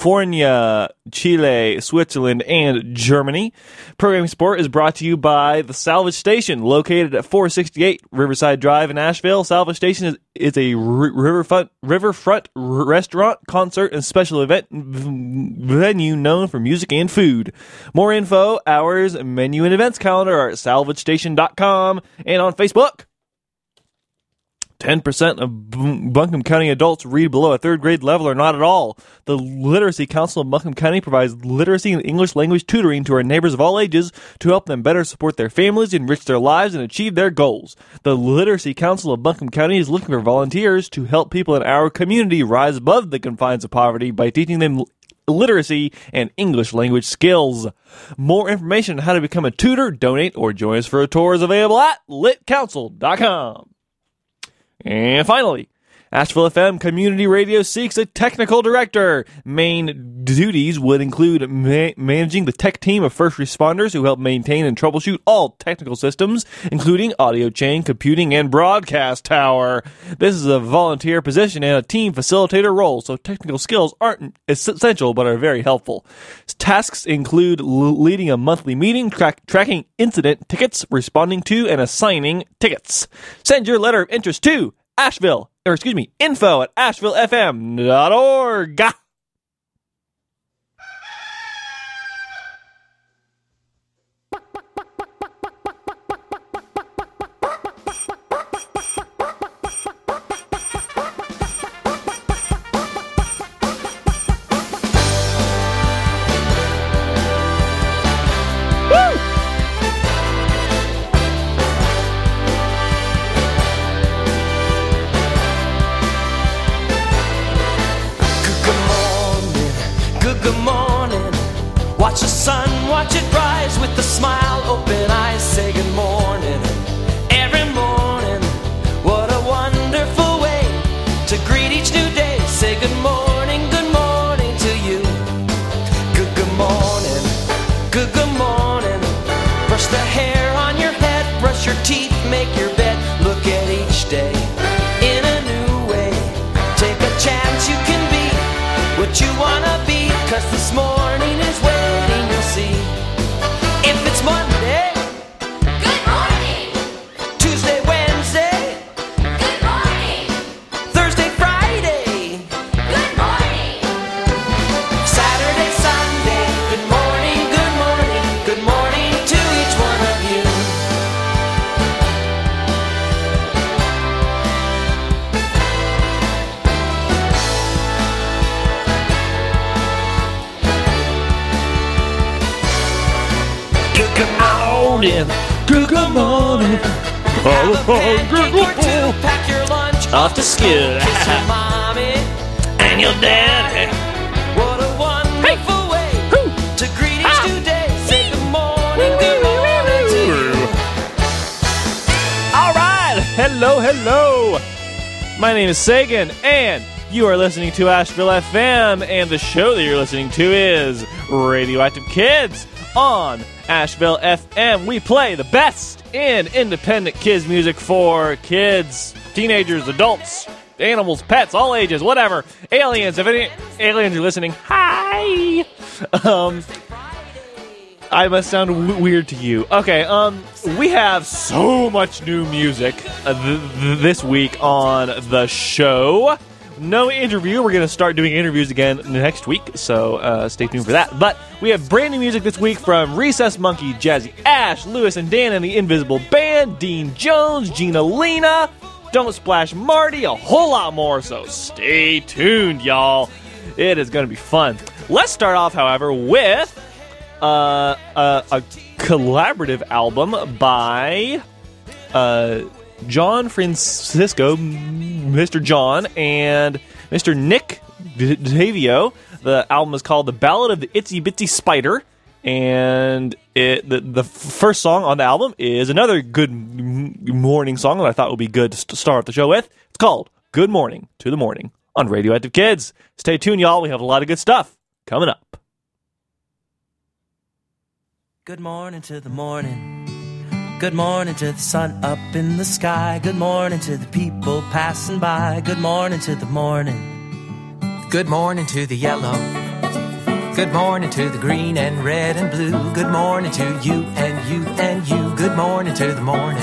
California, Chile, Switzerland, and Germany. Programming support is brought to you by the Salvage Station, located at 468 Riverside Drive in Asheville. Salvage Station is, is a riverfront riverfront restaurant, concert, and special event venue known for music and food. More info, hours, menu, and events calendar are at salvagestation.com and on Facebook. 10% of Buncombe County adults read below a third grade level or not at all. The Literacy Council of Buncombe County provides literacy and English language tutoring to our neighbors of all ages to help them better support their families, enrich their lives, and achieve their goals. The Literacy Council of Buncombe County is looking for volunteers to help people in our community rise above the confines of poverty by teaching them literacy and English language skills. More information on how to become a tutor, donate, or join us for a tour is available at litcouncil.com. And finally, Asheville FM Community Radio seeks a technical director. Main duties would include ma- managing the tech team of first responders who help maintain and troubleshoot all technical systems, including audio chain, computing, and broadcast tower. This is a volunteer position and a team facilitator role, so technical skills aren't essential but are very helpful. Tasks include l- leading a monthly meeting, track- tracking incident tickets, responding to and assigning tickets. Send your letter of interest to Asheville, or excuse me, info at ashevillefm.org. wanna Have a pancake or two, pack your lunch Off to school. Kiss your mommy And your daddy. What a wonderful way to greet each ah. new day. Say good morning, good morning to you. All right. Hello, hello. My name is Sagan, and you are listening to Asheville FM, and the show that you're listening to is Radioactive Kids on Asheville FM. We play the best in independent kids music for kids, teenagers, adults, animals, pets, all ages, whatever. Aliens, if any aliens are listening, hi. Um, I must sound w- weird to you. Okay, um, we have so much new music uh, th- th- this week on the show. No interview. We're going to start doing interviews again next week, so uh, stay tuned for that. But we have brand new music this week from Recess Monkey, Jazzy Ash, Louis and Dan and the Invisible Band, Dean Jones, Ginalina, Don't Splash Marty, a whole lot more. So stay tuned, y'all. It is going to be fun. Let's start off, however, with uh, a, a collaborative album by uh, John Francisco, Mr. John, and Mr. Nick Davio. The album is called "The Ballad of the Itsy Bitsy Spider," and it the, the first song on the album is another good morning song that I thought would be good to st- start the show with. It's called "Good Morning to the Morning" on Radioactive Kids. Stay tuned, y'all. We have a lot of good stuff coming up. Good morning to the morning. Good morning to the sun up in the sky. Good morning to the people passing by. Good morning to the morning. Good morning to the yellow Good morning to the green and red and blue. Good morning to you and you and you. Good morning to the morning.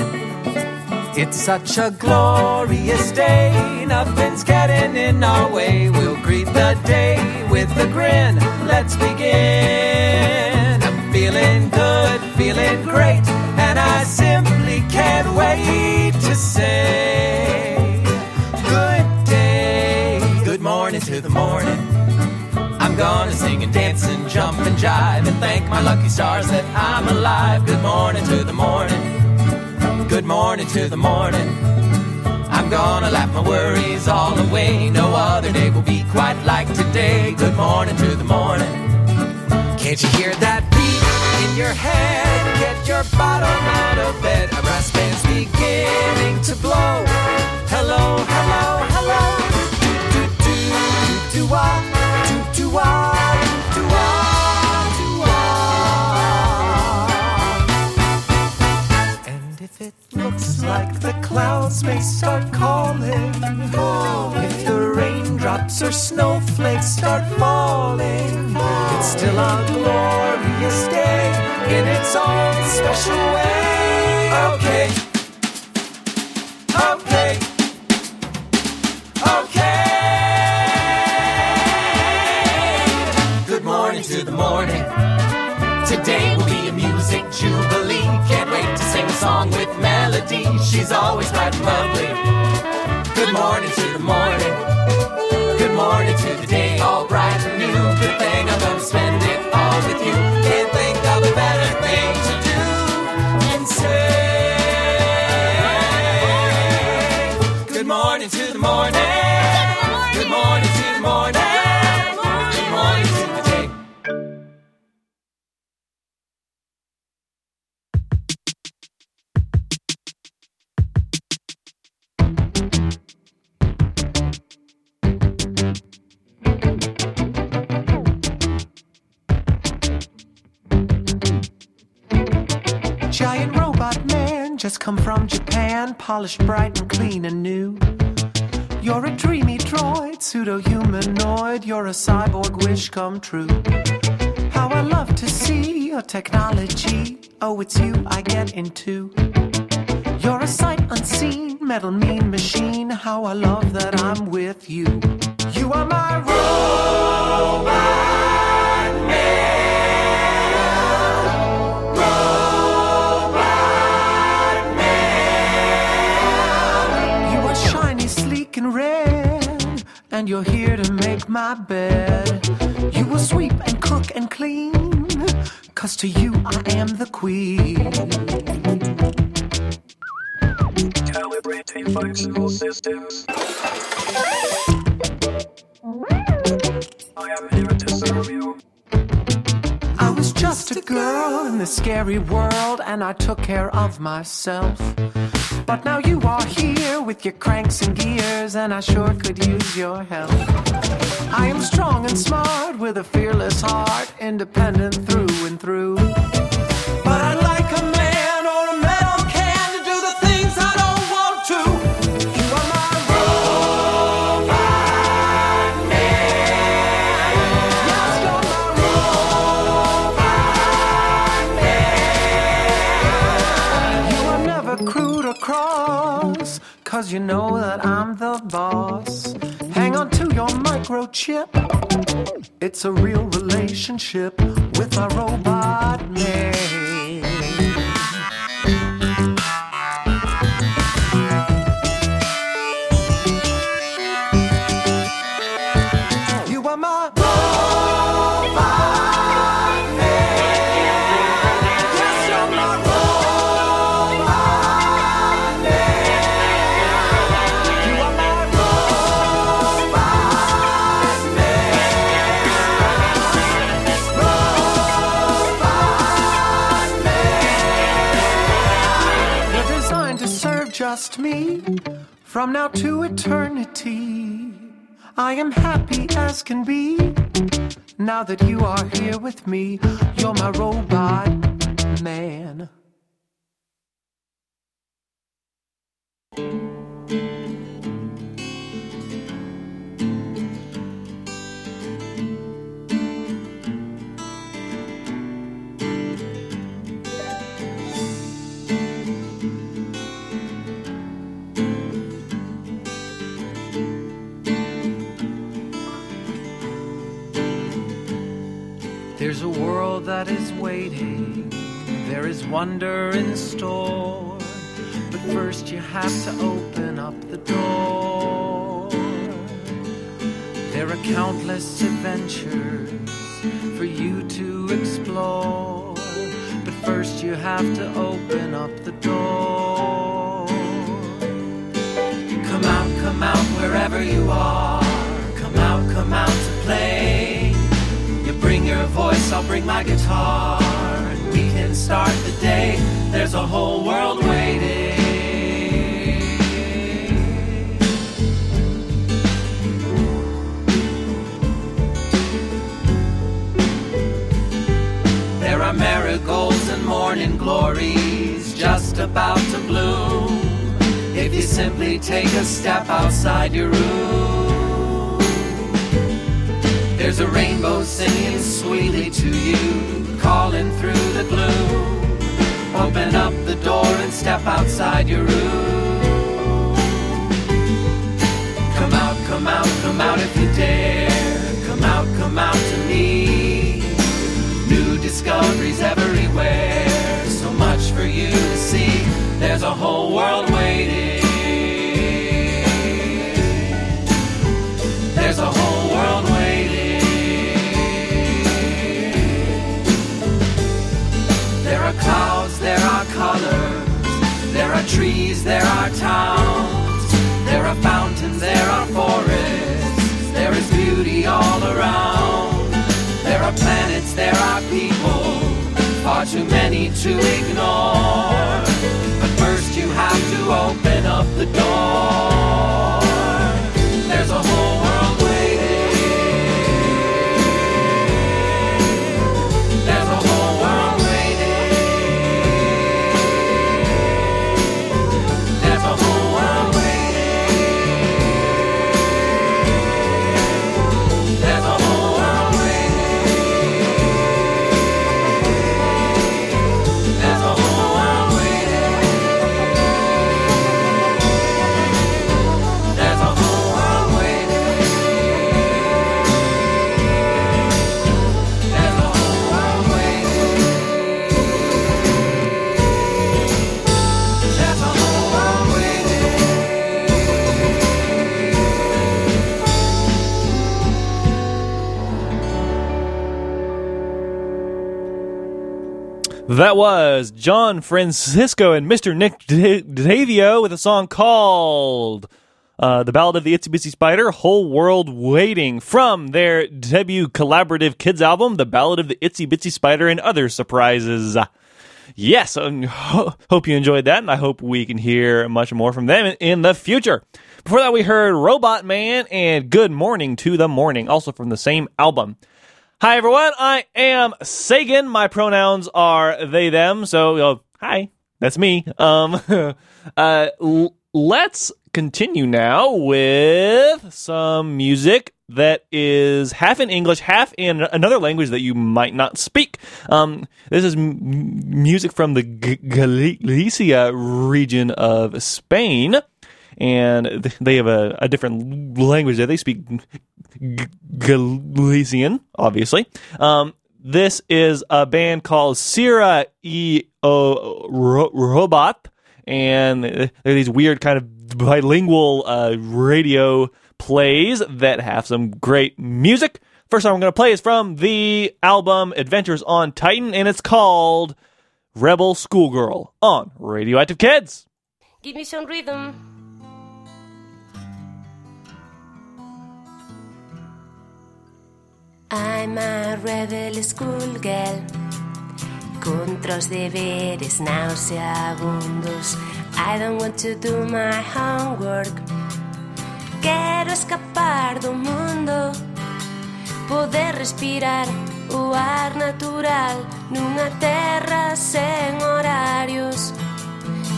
It's such a glorious day. Nothing's getting in our way. We'll greet the day with a grin. Let's begin. I'm feeling good, feeling great, and I simply can't wait to say good day. Good morning to the morning. I'm gonna sing and dance and jump and jive and thank my lucky stars that I'm alive. Good morning to the morning. Good morning to the morning. I'm gonna laugh my worries all away. No other day will be quite like today. Good morning to the morning. Can't you hear that beat your head? Get your bottom out of bed. A brass band's beginning to blow. Hello, hello, hello. Do do do do wah, do do wah, ah, ah. if it looks like the clouds may start calling, if the raindrops or snowflakes start falling, it's still a glorious day in its own special way. Okay. Okay. Okay. Good morning to the morning. Today will be a music jubilee. Can't wait to sing a song with melody. She's always bright and bubbly. Good morning to the morning. Good morning to the day, all bright and new. Good thing I'm gonna spend it all with you. A just come from Japan, polished bright and clean and new. You're a dreamy droid, pseudo humanoid, you're a cyborg wish come true. How I love to see your technology. Oh, it's you I get into. You're a sight unseen, metal mean machine. How I love that I'm with you. You are my robot my bed. You will sweep and cook and clean, cause to you I am the queen. Calibrating functional systems. I am here to serve you. I was just a girl in this scary world, and I took care of myself. But now you are here with your cranks and gears, and I sure could use your help. I am strong and smart with a fearless heart, independent through and through. But I'd like a man or a metal can to do the things I don't want to. You are my robot man. Yes, you're my robot man. You are never crude or cross, cause you know that I'm the boss. Hang on to your microchip. It's a real relationship with a robot man. Just me from now to eternity. I am happy as can be. Now that you are here with me, you're my robot man. There's a world that is waiting, there is wonder in store. But first, you have to open up the door. There are countless adventures for you to explore. But first, you have to open up the door. Come out, come out wherever you are. Come out, come out to play. Bring your voice, I'll bring my guitar, and we can start the day. There's a whole world waiting. There are marigolds and morning glories just about to bloom. If you simply take a step outside your room, there's a rainbow singing sweetly to you, calling through the gloom. Open up the door and step outside your room. Come out, come out, come out if you dare. Come out, come out to me. New discoveries everywhere. Trees, there are towns. There are fountains, there are forests. There is beauty all around. There are planets, there are people, far too many to ignore. But first you have to open up the door. There's a whole world That was John Francisco and Mr. Nick Davio with a song called uh, The Ballad of the Itsy Bitsy Spider, Whole World Waiting, from their debut collaborative kids album, The Ballad of the Itsy Bitsy Spider and Other Surprises. Yes, ho- hope you enjoyed that, and I hope we can hear much more from them in the future. Before that, we heard Robot Man and Good Morning to the Morning, also from the same album. Hi everyone, I am Sagan. My pronouns are they them. So uh, hi, that's me. Um, uh, l- let's continue now with some music that is half in English, half in another language that you might not speak. Um, this is m- music from the G- Galicia region of Spain and they have a, a different language there. They speak Galician, obviously. Um, this is a band called Sira E O Ro- Robot, and they're these weird kind of bilingual uh, radio plays that have some great music. First song I'm going to play is from the album Adventures on Titan, and it's called Rebel Schoolgirl on Radioactive Kids. Give me some rhythm. I'm a rebel schoolgirl. Contras deberes nauseabundos I don't want to do my homework. Quero escapar do mundo. Poder respirar o ar natural Nunha terra sen horarios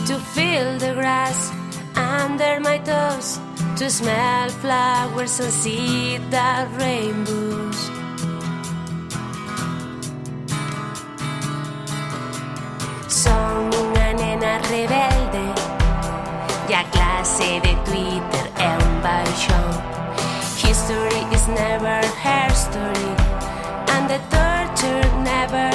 To feel the grass under my toes. To smell flowers and see the rainbows Son unha nena rebelde. E a clase de Twitter é un baixón History is never her story. And the torture level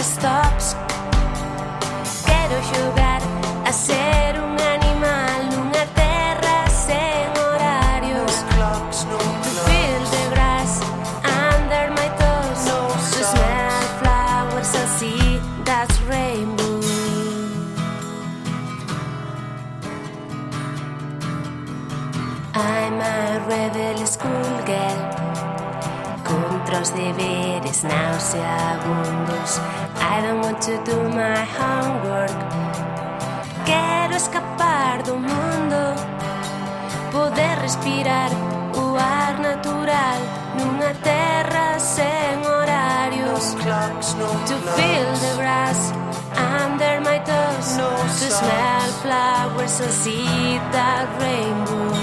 Contra os deberes nauseabundos. I don't want to do my homework. Quero escapar do mundo. Poder respirar o ar natural Nunha terra sen horarios. To feel the grass under my toes. To smell flowers and see the rainbows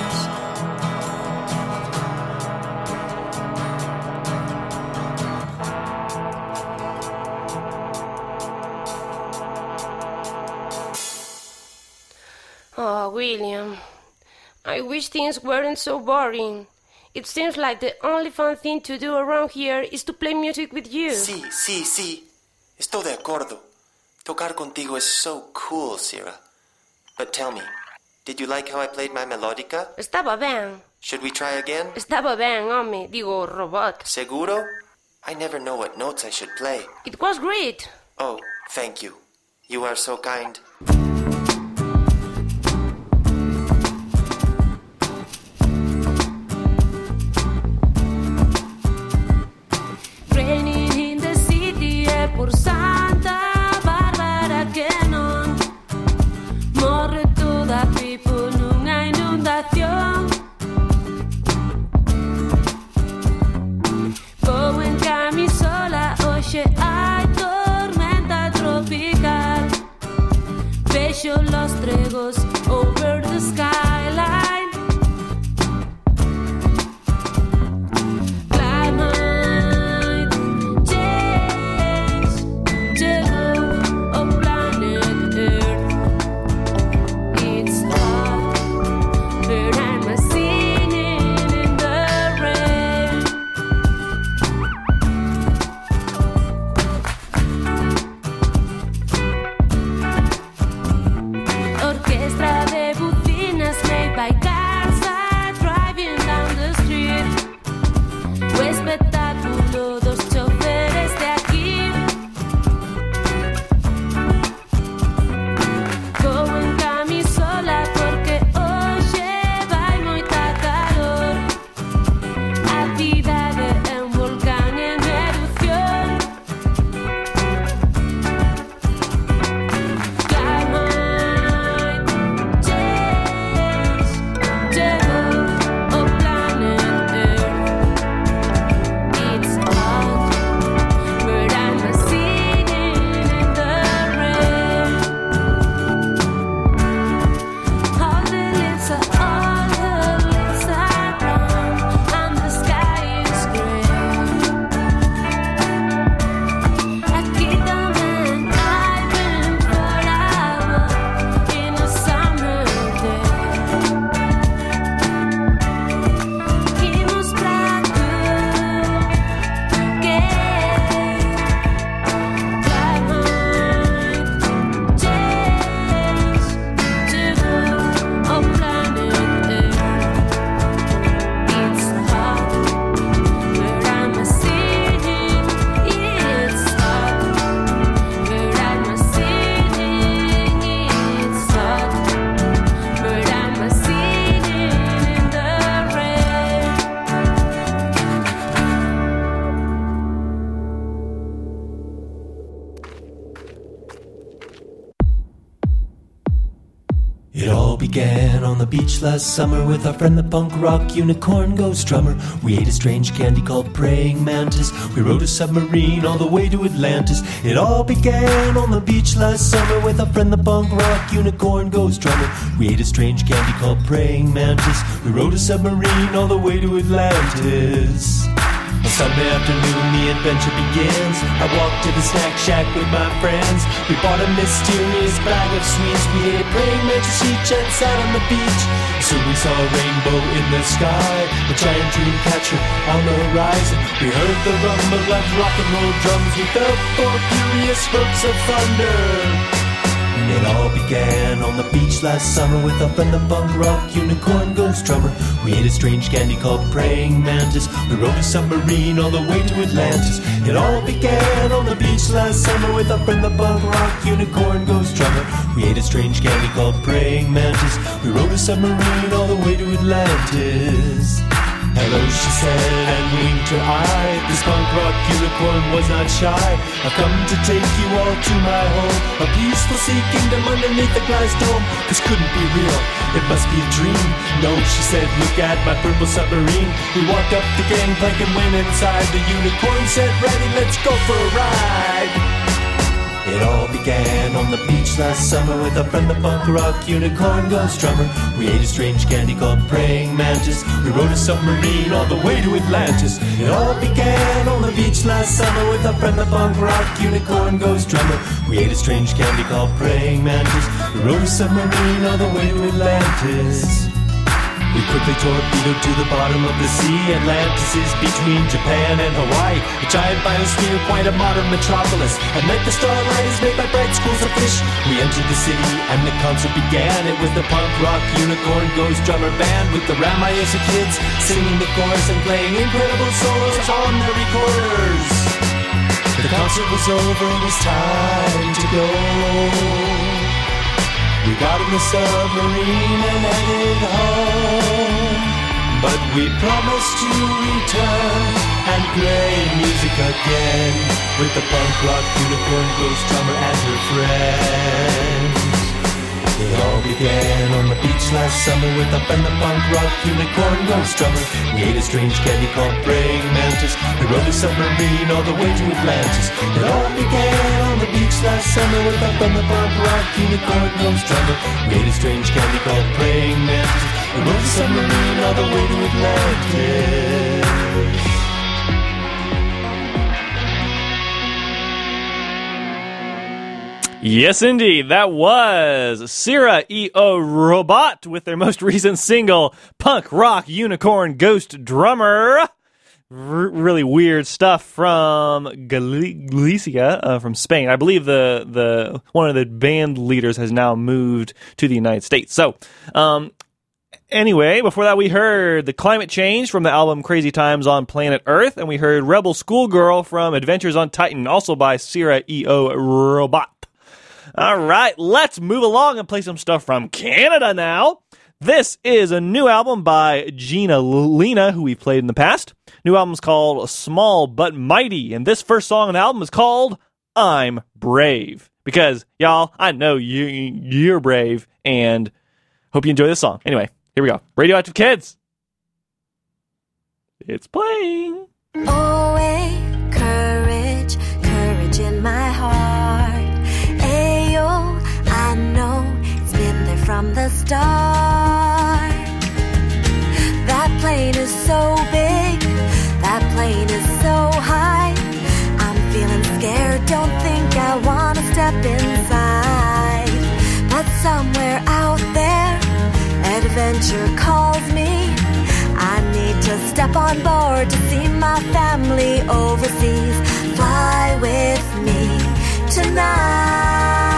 wish things weren't so boring. It seems like the only fun thing to do around here is to play music with you. Sí, sí, sí. Estoy de acuerdo. Tocar contigo is so cool, Sira. But tell me, did you like how I played my melodica? Estaba bien. Should we try again? Estaba ben, home. Digo, robot. Seguro? I never know what notes I should play. It was great. Oh, thank you. You are so kind. yo los trigos last summer with our friend the punk rock unicorn ghost drummer. We ate a strange candy called praying mantis. We rode a submarine all the way to Atlantis. It all began on the beach last summer with our friend the punk rock unicorn ghost drummer. We ate a strange candy called praying mantis. We rode a submarine all the way to Atlantis. Sunday afternoon, the adventure begins. I walked to the snack shack with my friends. We bought a mysterious bag of sweets. We ate praying mantis each and sat on the beach. Soon we saw a rainbow in the sky, a giant dream catcher on the horizon. We heard the rumble of rock and roll drums. We felt four furious spurts of thunder. It all began on the beach last summer with a friend the punk rock unicorn ghost drummer. We ate a strange candy called praying mantis. We rode a submarine all the way to Atlantis. It all began on the beach last summer with a friend the punk rock unicorn ghost drummer. We ate a strange candy called praying mantis. We rode a submarine all the way to Atlantis. Hello, she said, and winked her eye. This punk rock unicorn was not shy. I've come to take you all to my home. A peaceful sea kingdom underneath the glass dome. This couldn't be real, it must be a dream. No, she said, look at my purple submarine. We walked up the gangplank and went inside. The unicorn said, ready, let's go for a ride. It all began on the beach last summer with a friend, the punk rock unicorn ghost drummer. We ate a strange candy called praying mantis. We rode a submarine all the way to Atlantis. It all began on the beach last summer with a friend, the punk rock unicorn ghost drummer. We ate a strange candy called praying mantis. We rode a submarine all the way to Atlantis. We quickly torpedoed to the bottom of the sea. Atlantis is between Japan and Hawaii. A giant biosphere, quite a modern metropolis. At night, the starlight is made by bright schools of fish. We entered the city and the concert began. It was the punk rock unicorn ghost drummer band with the Ramayasa kids singing the chorus and playing incredible solos on their recorders. The concert was over, it was time to go. We got in the submarine and headed home. But we promised to return and play music again with the punk rock unicorn ghost drummer and her friends. It all began on the beach last summer with a friend, the punk rock unicorn ghost drummer. We ate a strange candy called praying mantis. We rode a submarine all the way to Atlantis. It all began on the beach last summer with a the rock unicorn ghost drummer. Ate a strange candy called praying mantis. We rode a submarine all the way to Atlantis. Yes, indeed. That was Sira E.O. Robot with their most recent single, Punk Rock Unicorn Ghost Drummer. R- really weird stuff from Gal- Galicia, uh, from Spain. I believe the, the, one of the band leaders has now moved to the United States. So, um, Anyway, before that, we heard The Climate Change from the album Crazy Times on Planet Earth, and we heard Rebel Schoolgirl from Adventures on Titan, also by Sira E.O. Robot. All right, let's move along and play some stuff from Canada now. This is a new album by Ginalina, who we've played in the past. New album's called Small But Mighty, and this first song on the album is called I'm Brave. Because, y'all, I know you, you're brave, and hope you enjoy this song. Anyway, here we go. Radioactive Kids. It's playing. Eh, courage, courage in my heart. Ayo, I know it's been there from the start. Step inside. But somewhere out there, adventure calls me. I need to step on board to see my family overseas. Fly with me tonight.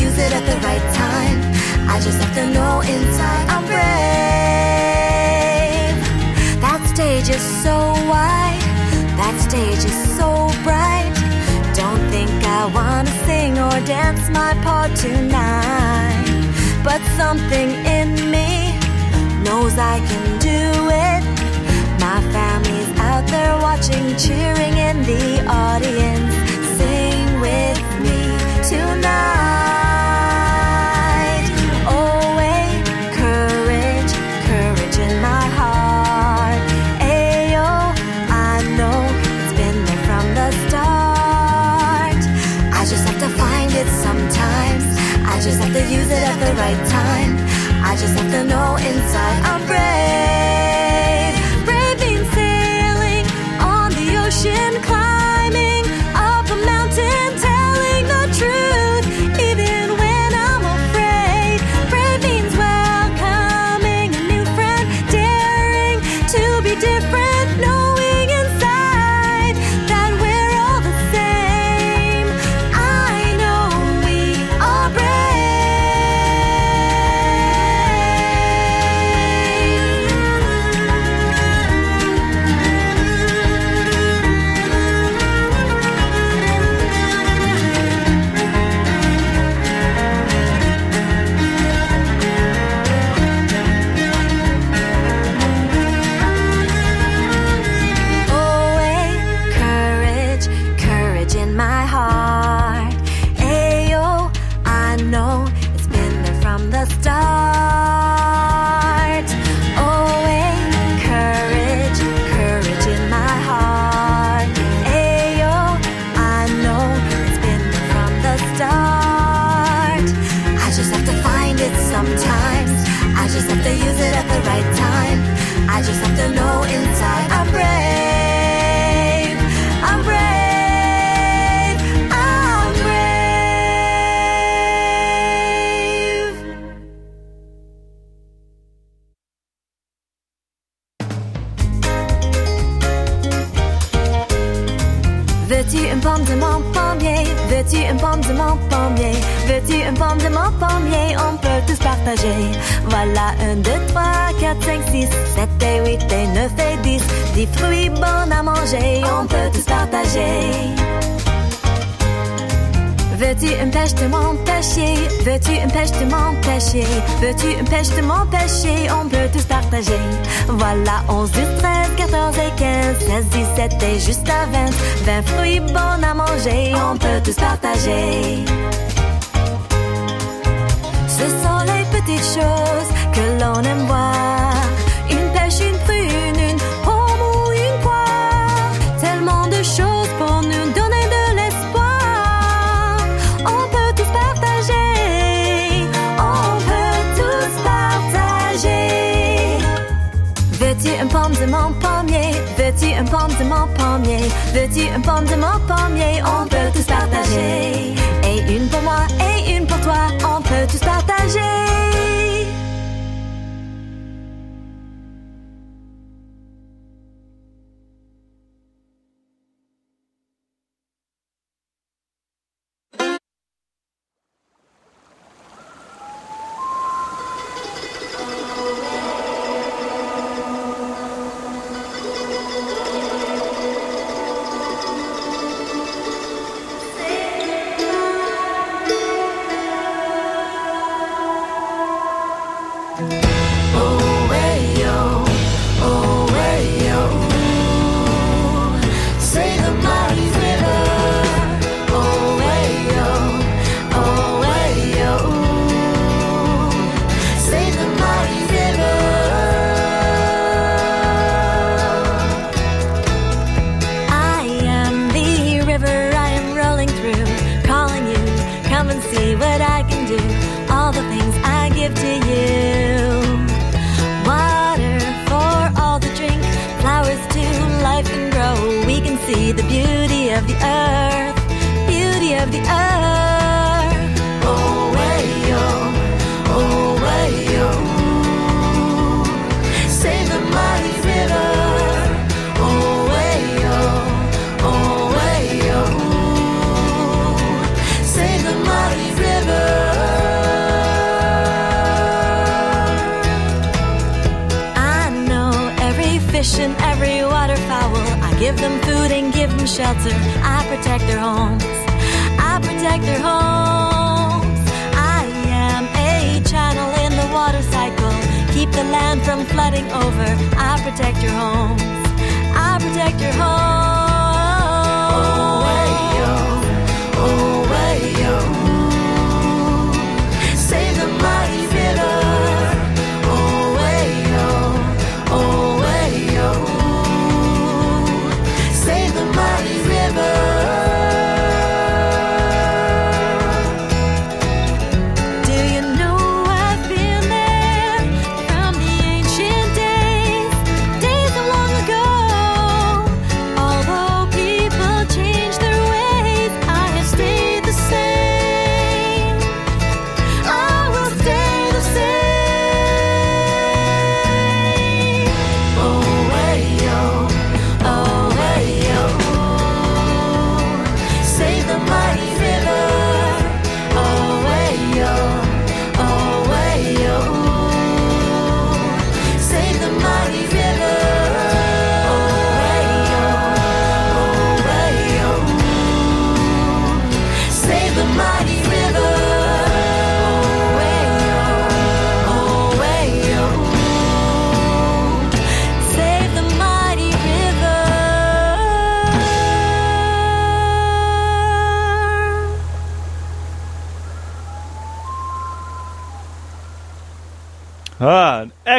Use it at the right time. I just have to know inside I'm brave. That stage is so wide, that stage is so bright. Don't think I wanna sing or dance my part tonight. But something in me knows I can do it. My family's out there watching, cheering in the audience. Sing with me tonight. Just have to know inside I'm brave. Veux-tu une pomme de mon pommier? Veux-tu une pomme de mon pommier? Veux-tu une pomme de mon pommier? On peut tous partager. Voilà un, deux, trois, quatre, cinq, six, sept et huit et neuf et dix. Dix fruits bons à manger. On peut tous partager. Veux-tu une pêche de m'empêcher? Veux-tu une pêche de m'empêcher? Veux-tu une pêche de m'empêcher? On peut tous partager. Voilà 11, 12, 13, 14 et 15, 16, 17 et juste à 20. 20 fruits bons à manger, on peut tous partager. Ce sont les petites choses que l'on aime voir De mon pommier. Veux-tu un mon pommier? On peut tous partager. Et une pour moi et une pour toi. On peut tous partager.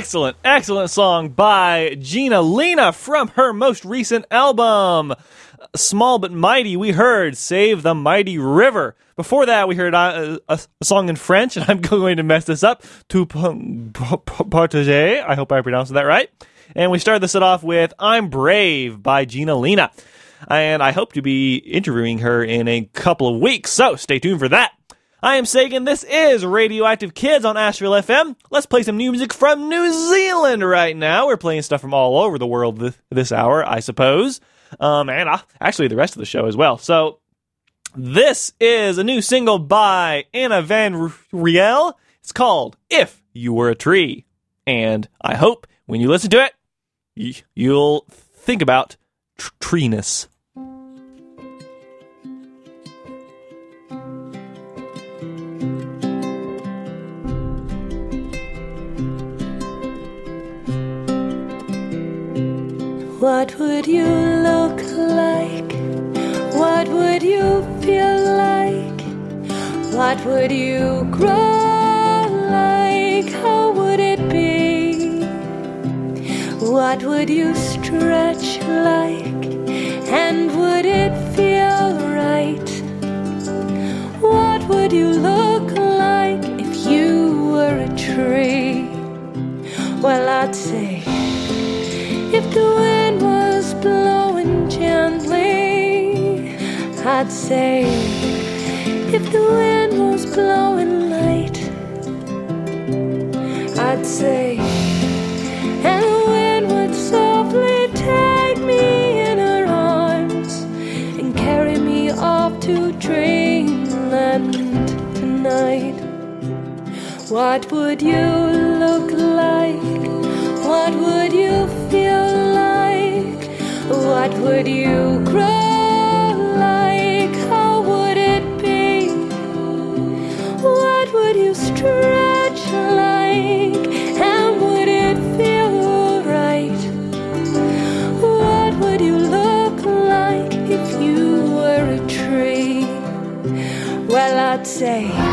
Excellent, excellent song by Ginalina from her most recent album. Small but Mighty, we heard Save the Mighty River. Before that, we heard uh, a, a song in French, and I'm going to mess this up. Tu partager. I hope I pronounced that right. And we started this set off with I'm Brave by Ginalina. And I hope to be interviewing her in a couple of weeks, so stay tuned for that. I am Sagan. This is Radioactive Kids on Asheville FM. Let's play some new music from New Zealand right now. We're playing stuff from all over the world this, hour, I suppose. Um, and uh, actually the rest of the show as well. So this is a new single by Anna Van Riel. It's called If You Were a Tree. And I hope when you listen to it, you'll think about tr- treeness. What would you look like? What would you feel like? What would you grow like? How would it be? What would you stretch like? And would it feel right? What would you look like if you were a tree? Well, I'd say if the wind was blowing gently, I'd say if the wind was blowing light, I'd say, and the wind would softly take me in her arms and carry me off to dreamland tonight. What would you look like? What would you feel like? What would you grow like? How would it be? What would you stretch like? And would it feel right? What would you look like if you were a tree? Well, I'd say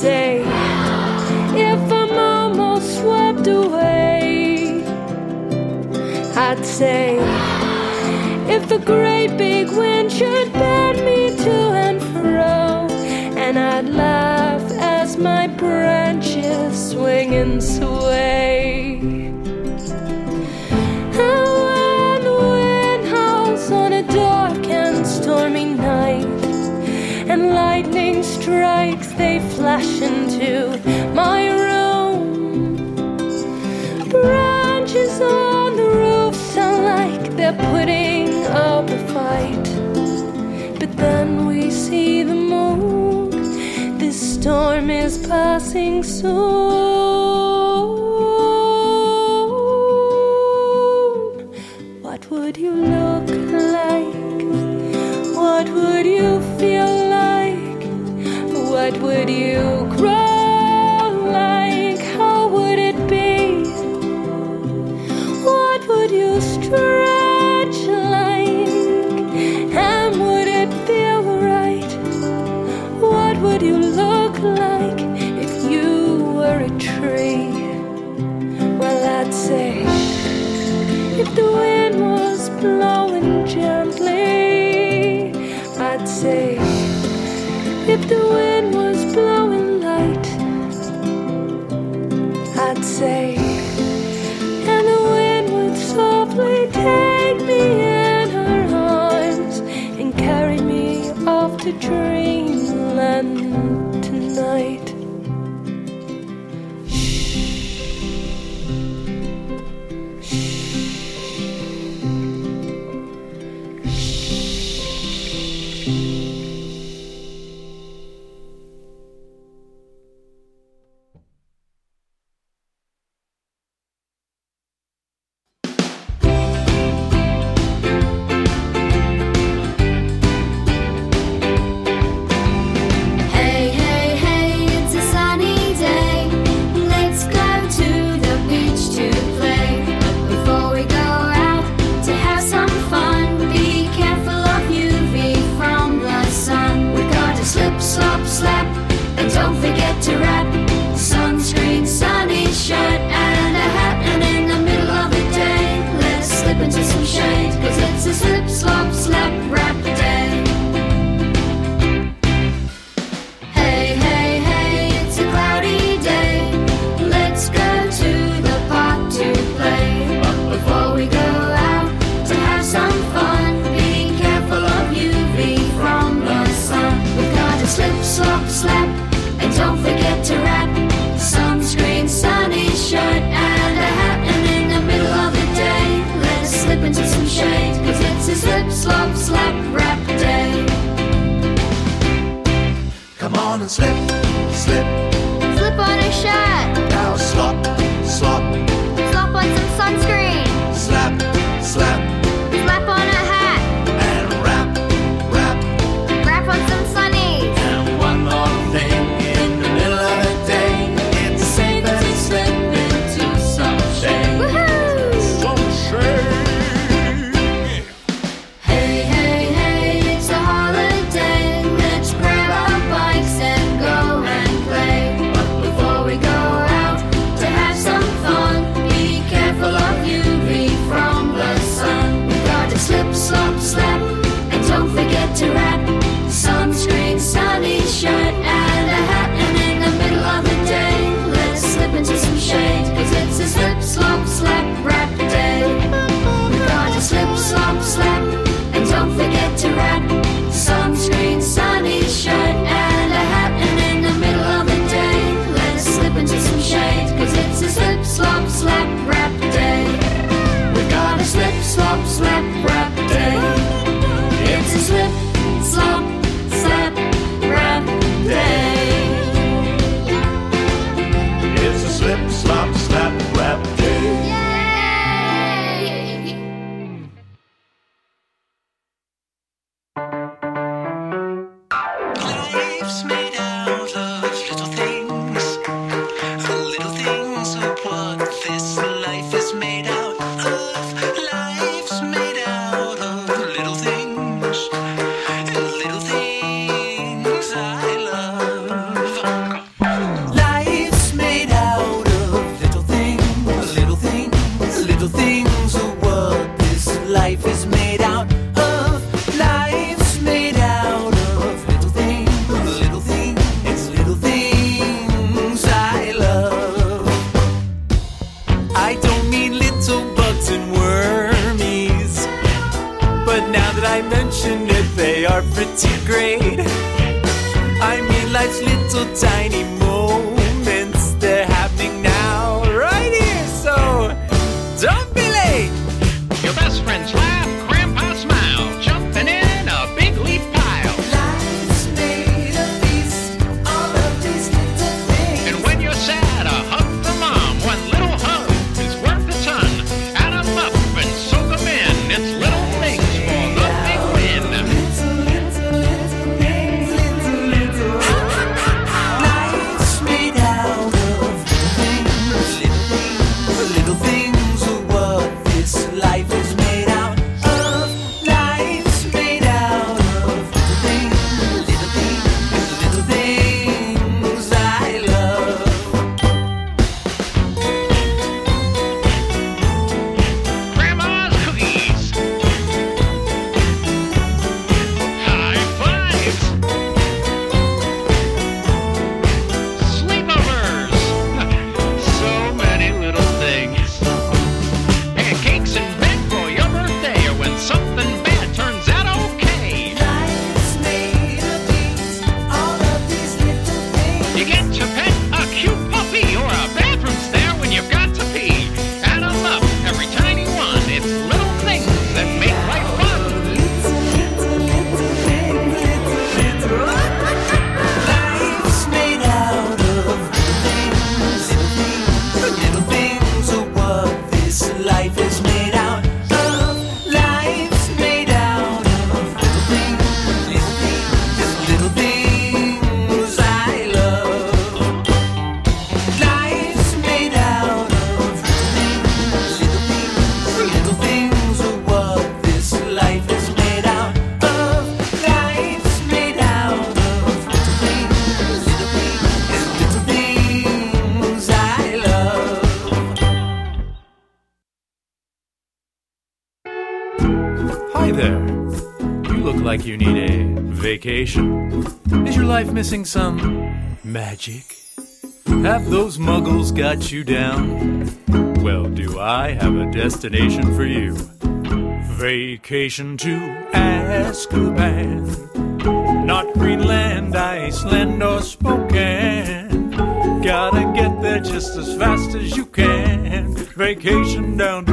say if I'm almost swept away, I'd say if the great big wind should bend me to and fro, and I'd laugh as my branches swing and sway. And wind howls on a dark and stormy night, and lightning strikes, they flash into my room. Branches on the roof sound like they're putting up a fight. But then we see the moon. This storm is passing soon. vacation. Is your life missing some magic? Have those muggles got you down? Well, do I have a destination for you? Vacation to Azkaban. Not Greenland, Iceland, or Spokane. Gotta get there just as fast as you can. Vacation down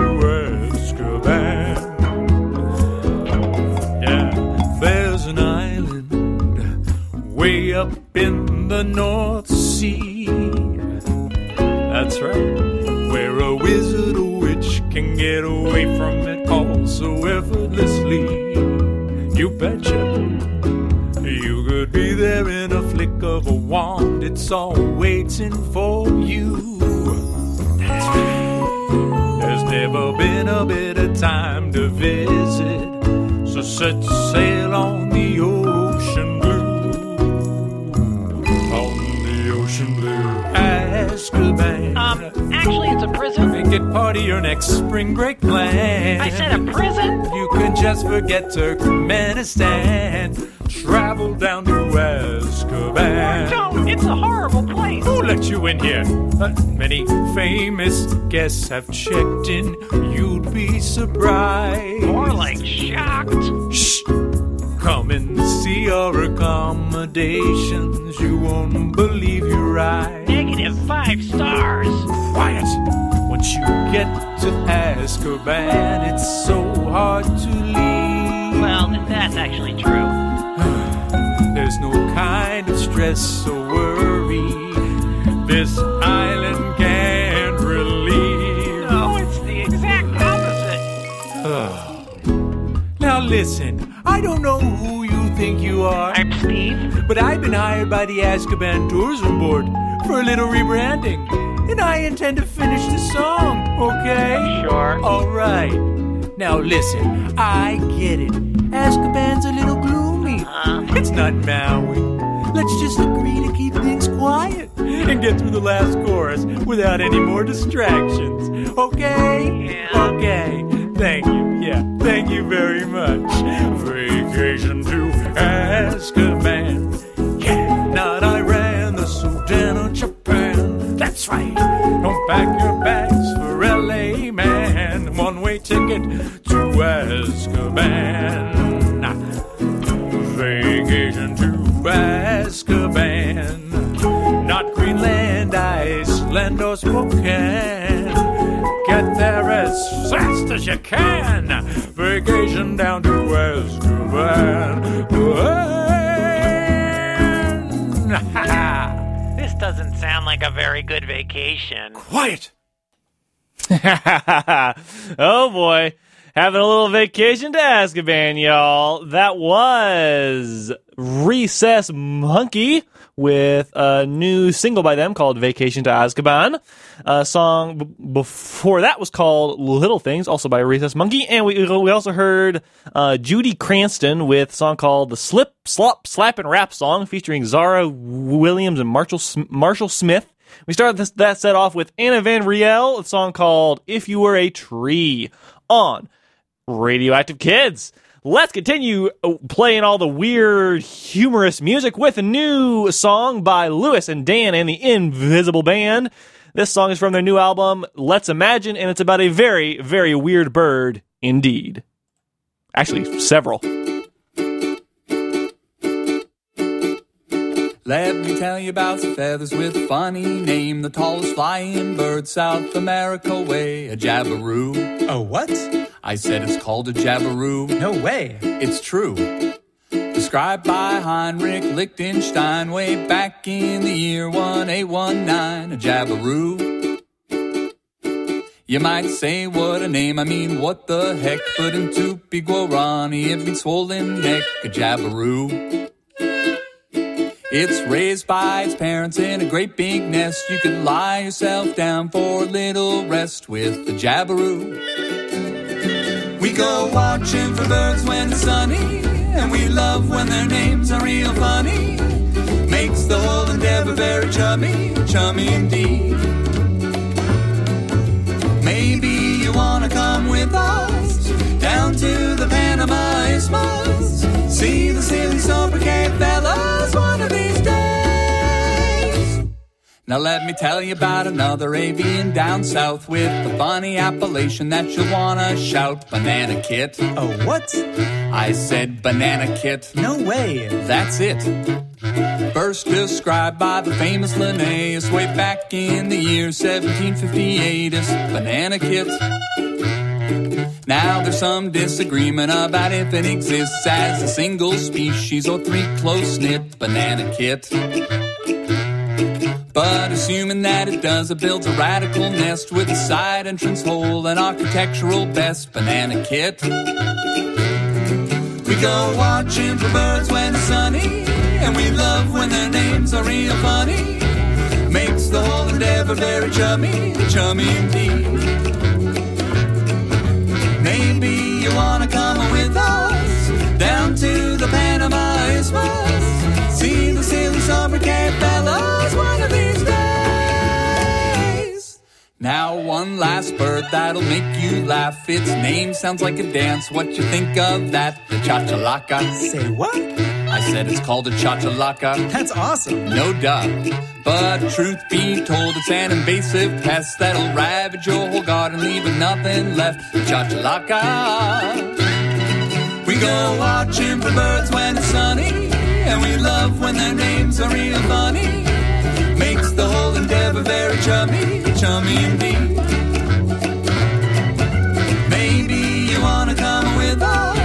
That's right, where a wizard or witch can get away from it all so effortlessly. You betcha. You could be there in a flick of a wand. It's all waiting for you. That's right. There's never been a better time to visit. So set sail on the ocean Azkaban. Um, actually, it's a prison. Make it part of your next spring break plan. I said a prison? You can just forget Turkmenistan. Travel down to Azkaban. No, it's a horrible place. Who let you in here? Uh, many famous guests have checked in. You'd be surprised. More like shocked. Shh! Come and see our accommodations. You won't believe your eyes. Negative five stars. Quiet! Once you get to Azkaban, it's so hard to leave. Well, that's actually true. There's no kind of stress or worry this island can't relieve. No, it's the exact opposite. Now listen, I don't know who you think you are. I'm Steve. But I've been hired by the Azkaban Tourism Board for a little rebranding. And I intend to finish the song, okay? Sure. Alright. Now listen, I get it. Azkaban's a little gloomy. Uh. It's not Maui. Let's just agree to keep things quiet and get through the last chorus without any more distractions. Okay? Yeah. Okay. Thank you. Yeah. Thank you very much. Vacation to Azkaban. Yeah. Not Iran, the Sudan or Japan. That's right. Don't pack your bags for LA, man. One way ticket to Azkaban. Vacation to Azkaban. Not Greenland, Iceland, or Spokane. As fast as you can. Vacation down to Azkaban. This doesn't sound like a very good vacation. Quiet! oh boy. Having a little vacation to Azkaban, y'all. That was Recess Monkey with a new single by them called Vacation to Azkaban. A song b- before that was called Little Things, also by Recess Monkey. And we, we also heard uh, Judy Cranston with a song called The Slip, Slop, Slap, and Rap song featuring Zara Williams and Marshall, Marshall Smith. We started this, that set off with Anna Van Riel, a song called If You Were a Tree on Radioactive Kids. Let's continue uh, playing all the weird, humorous music with a new song by Louis and Dan and the Invisible Band. This song is from their new album, Let's Imagine, and it's about a very, very weird bird indeed. Actually, several. Let me tell you about some feathers with a funny name. The tallest flying bird South America way, a jabiru. A what? I said it's called a jabiru. No way. It's true. Described by Heinrich Lichtenstein way back in the year 1819, a jabiru. You might say what a name, I mean what the heck, but in Tupi Guarani it means swollen neck, a jabiru. It's raised by its parents in a great big nest. You can lie yourself down for a little rest with the jabiru. We go watching for birds when it's sunny, and we love when their names are real funny. Makes the whole endeavor very chummy, chummy indeed. Maybe you wanna come with us down to the Panama Isthmus. See the silly sober fellas one of these days. Now let me tell you about another avian down south with a funny appellation that you'll wanna shout. Bananaquit. Oh, what? I said bananaquit. No way. That's it. First described by the famous Linnaeus way back in the year 1758 as bananaquit. Now there's some disagreement about if it exists as a single species or three close knit bananaquit. But assuming that it does, it builds a radical nest with a side entrance hole, an architectural best bananaquit. We go watching for birds when it's sunny, and we love when their names are real funny. Makes the whole endeavor very chummy, chummy indeed. Maybe you wanna come with us down to the. Silly sobriquet fellas one of these days. Now one last bird that'll make you laugh. Its name sounds like a dance. What you think of that? The cha cha chachalaca. Say what? I said it's called a chachalaca. That's awesome. No doubt. But truth be told, it's an invasive pest that'll ravage your whole garden, leaving nothing left. The chachalaca. We go watching for birds when it's sunny, and we love when their names are real funny. Makes the whole endeavor very chummy, chummy indeed. Maybe you wanna come with us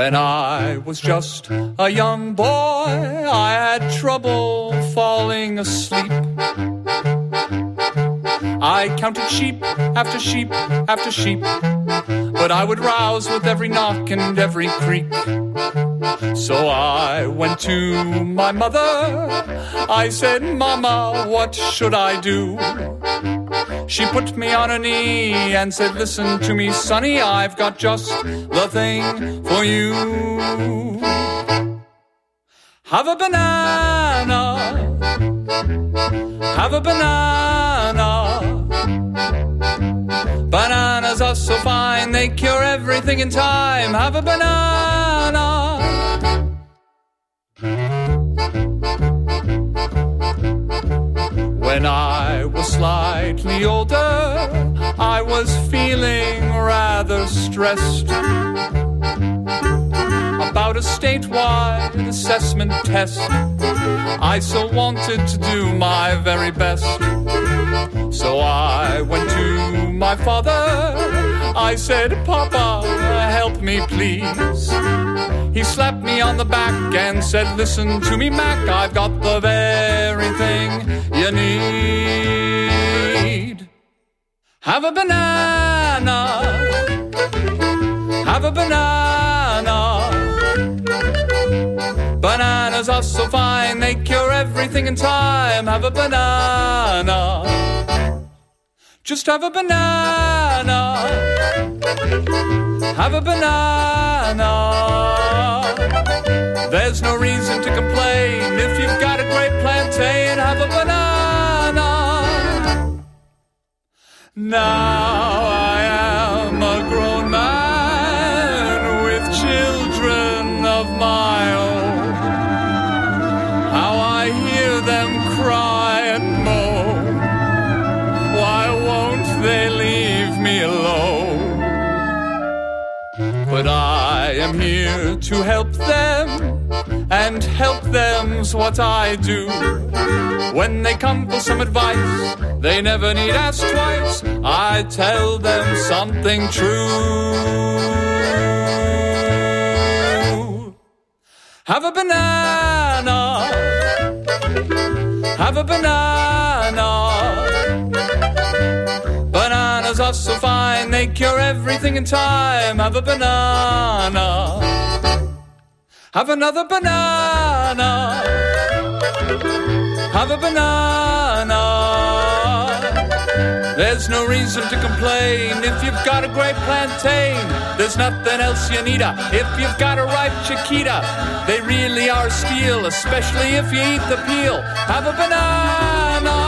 When I was just a young boy, I had trouble falling asleep. I counted sheep after sheep after sheep, but I would rouse with every knock and every creak. So I went to my mother. I said, Mama, what should I do? She put me on her knee and said, Listen to me, sonny, I've got just the thing for you. Have a banana. Have a banana. Bananas are so fine, they cure everything in time. Have a banana. When I was slightly older, I was feeling rather stressed about a statewide assessment test. I so wanted to do my very best. So I went to my father. I said, Papa, help me please. He slapped me on the back and said, Listen to me, Mac, I've got the very thing you need. Have a banana. Have a banana. Bananas are so fine, they cure everything in time. Have a banana. Just have a banana. Have a banana. There's no reason to complain if you've got a great plantain. Have a banana. Now to help them, and help them's what I do. When they come for some advice, they never need ask twice. I tell them something true. Have a banana. Have a banana. Are so fine, they cure everything in time. Have a banana. Have another banana. Have a banana. There's no reason to complain if you've got a great plantain. There's nothing else you need. Uh, if you've got a ripe chiquita, they really are steel, especially if you eat the peel. Have a banana.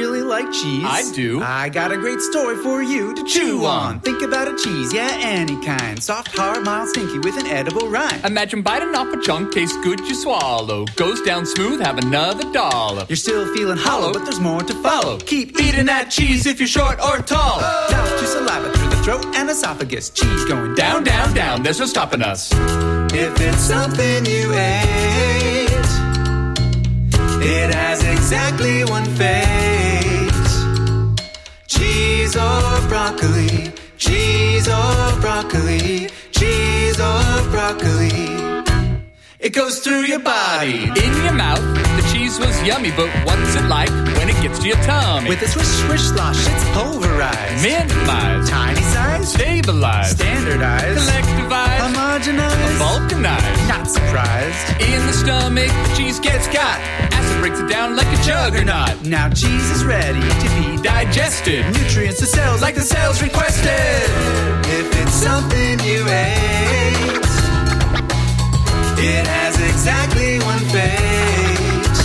Really like cheese, I do. I got a great story for you to chew on. Think about a cheese, yeah, any kind. Soft, hard, mild, stinky with an edible rind. Imagine biting off a chunk, tastes good, you swallow. Goes down smooth, have another dollop. You're still feeling hollow, but there's more to follow. Keep eating that cheese if you're short or tall. Mouth to saliva through the throat and esophagus. Cheese going Down, down, down, there's no stopping us. If it's something you ate, it has exactly one face. Cheese or broccoli, cheese or broccoli, cheese or broccoli. It goes through your body. In your mouth, the cheese was yummy, but what's it like when it gets to your tummy? With a swish swish slosh, it's pulverized. Minimized, Tiny size, stabilized, standardized, collectivized, homogenized. vulcanized. Not surprised. In the stomach, the cheese gets got. Acid breaks it down like a juggernaut. Now cheese is ready to be Digested. nutrients to cells like the cells requested. If it's something you ate, it has exactly one fate.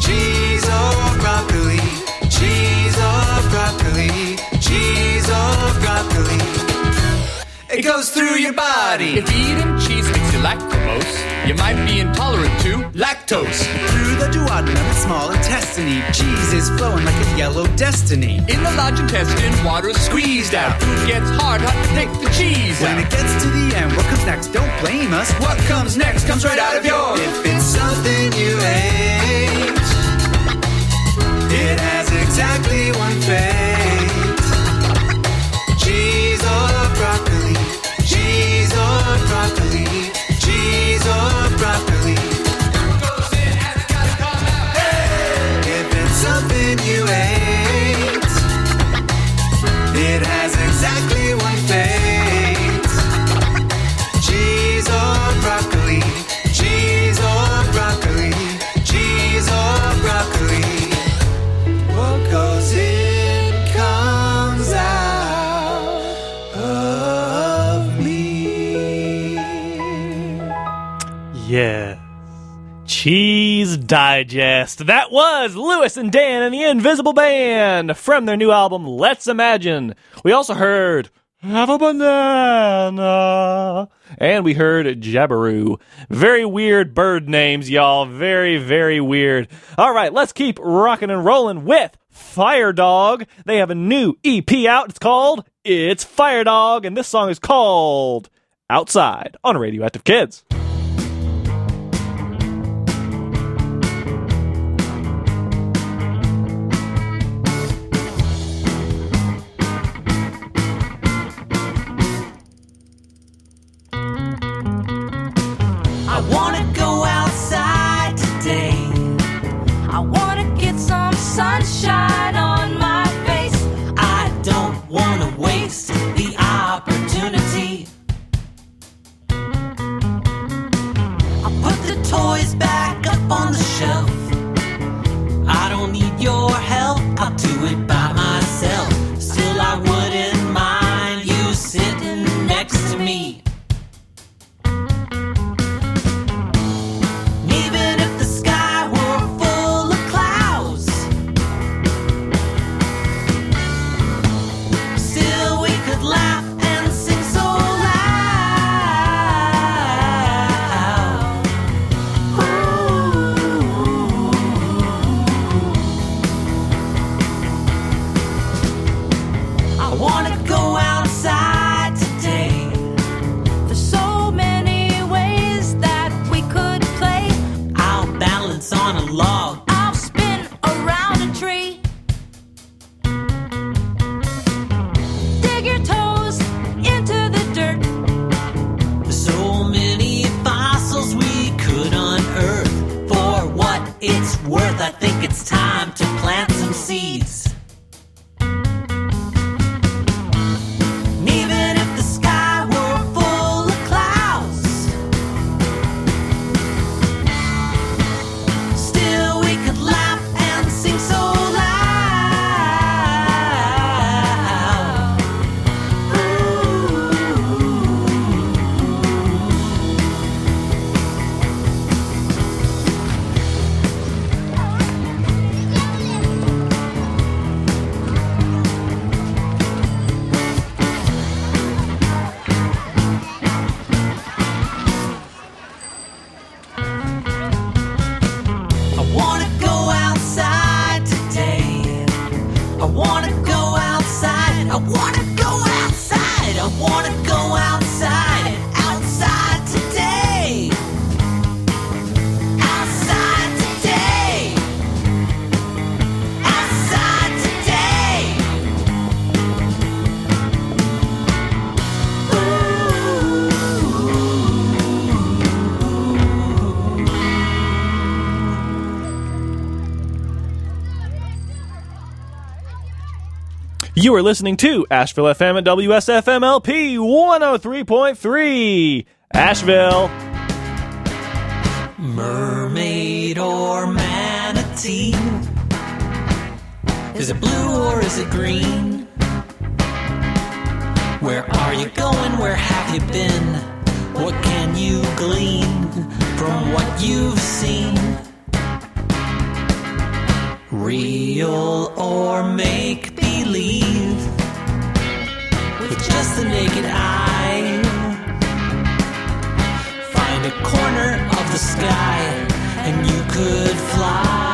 Cheese or broccoli, cheese or broccoli, cheese or broccoli. It goes through your body. If eating cheese makes you lactose, you might be intolerant to lactose. Through the duodenum and small intestine, cheese is flowing like a yellow destiny. In the large intestine, water is squeezed out. Food gets hard, hard to take the cheese When out. it gets to the end, what comes next? Don't blame us. What comes next comes right out of your. If it's something you ate, it has exactly one fate. Cheese or broccoli, cheese or broccoli, something you ate, Cheese Digest. That was Louis and Dan and the Invisible Band from their new album, Let's Imagine. We also heard Have a Banana. And we heard Jabiru. Very weird bird names, y'all. Very, very weird. All right, let's keep rocking and rolling with Fire Dog. They have a new EP out. It's called It's Fire Dog, and this song is called Outside on Radioactive Kids. sunshine on my face. I don't want to waste the opportunity. I put the toys back up on the shelf. I don't need your help, I'll do it by. myself. I think it's time You are listening to Asheville FM at WSFMLP 103.3. Asheville. Mermaid or manatee? Is it blue or is it green? Where are you going? Where have you been? What can you glean from what you've seen? Real or make believe? The naked eye, find a corner of the sky and you could fly.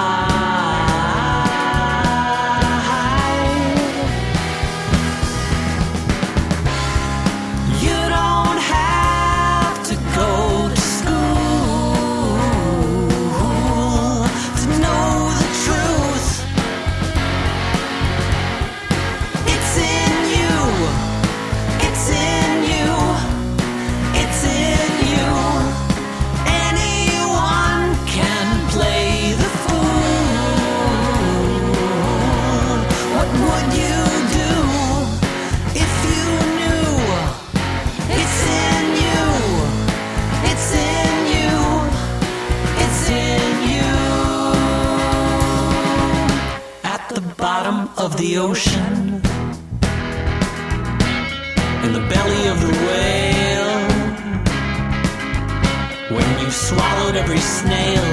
The ocean, in the belly of the whale, when you've swallowed every snail,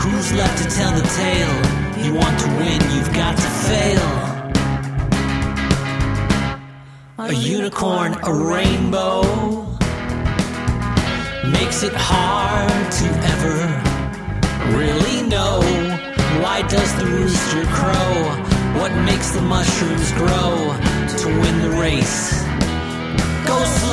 who's left to tell the tale? You want to win, you've got to fail. A unicorn, a rainbow makes it hard to ever really know why does the rooster crow? What makes the mushrooms grow to win the race? Go.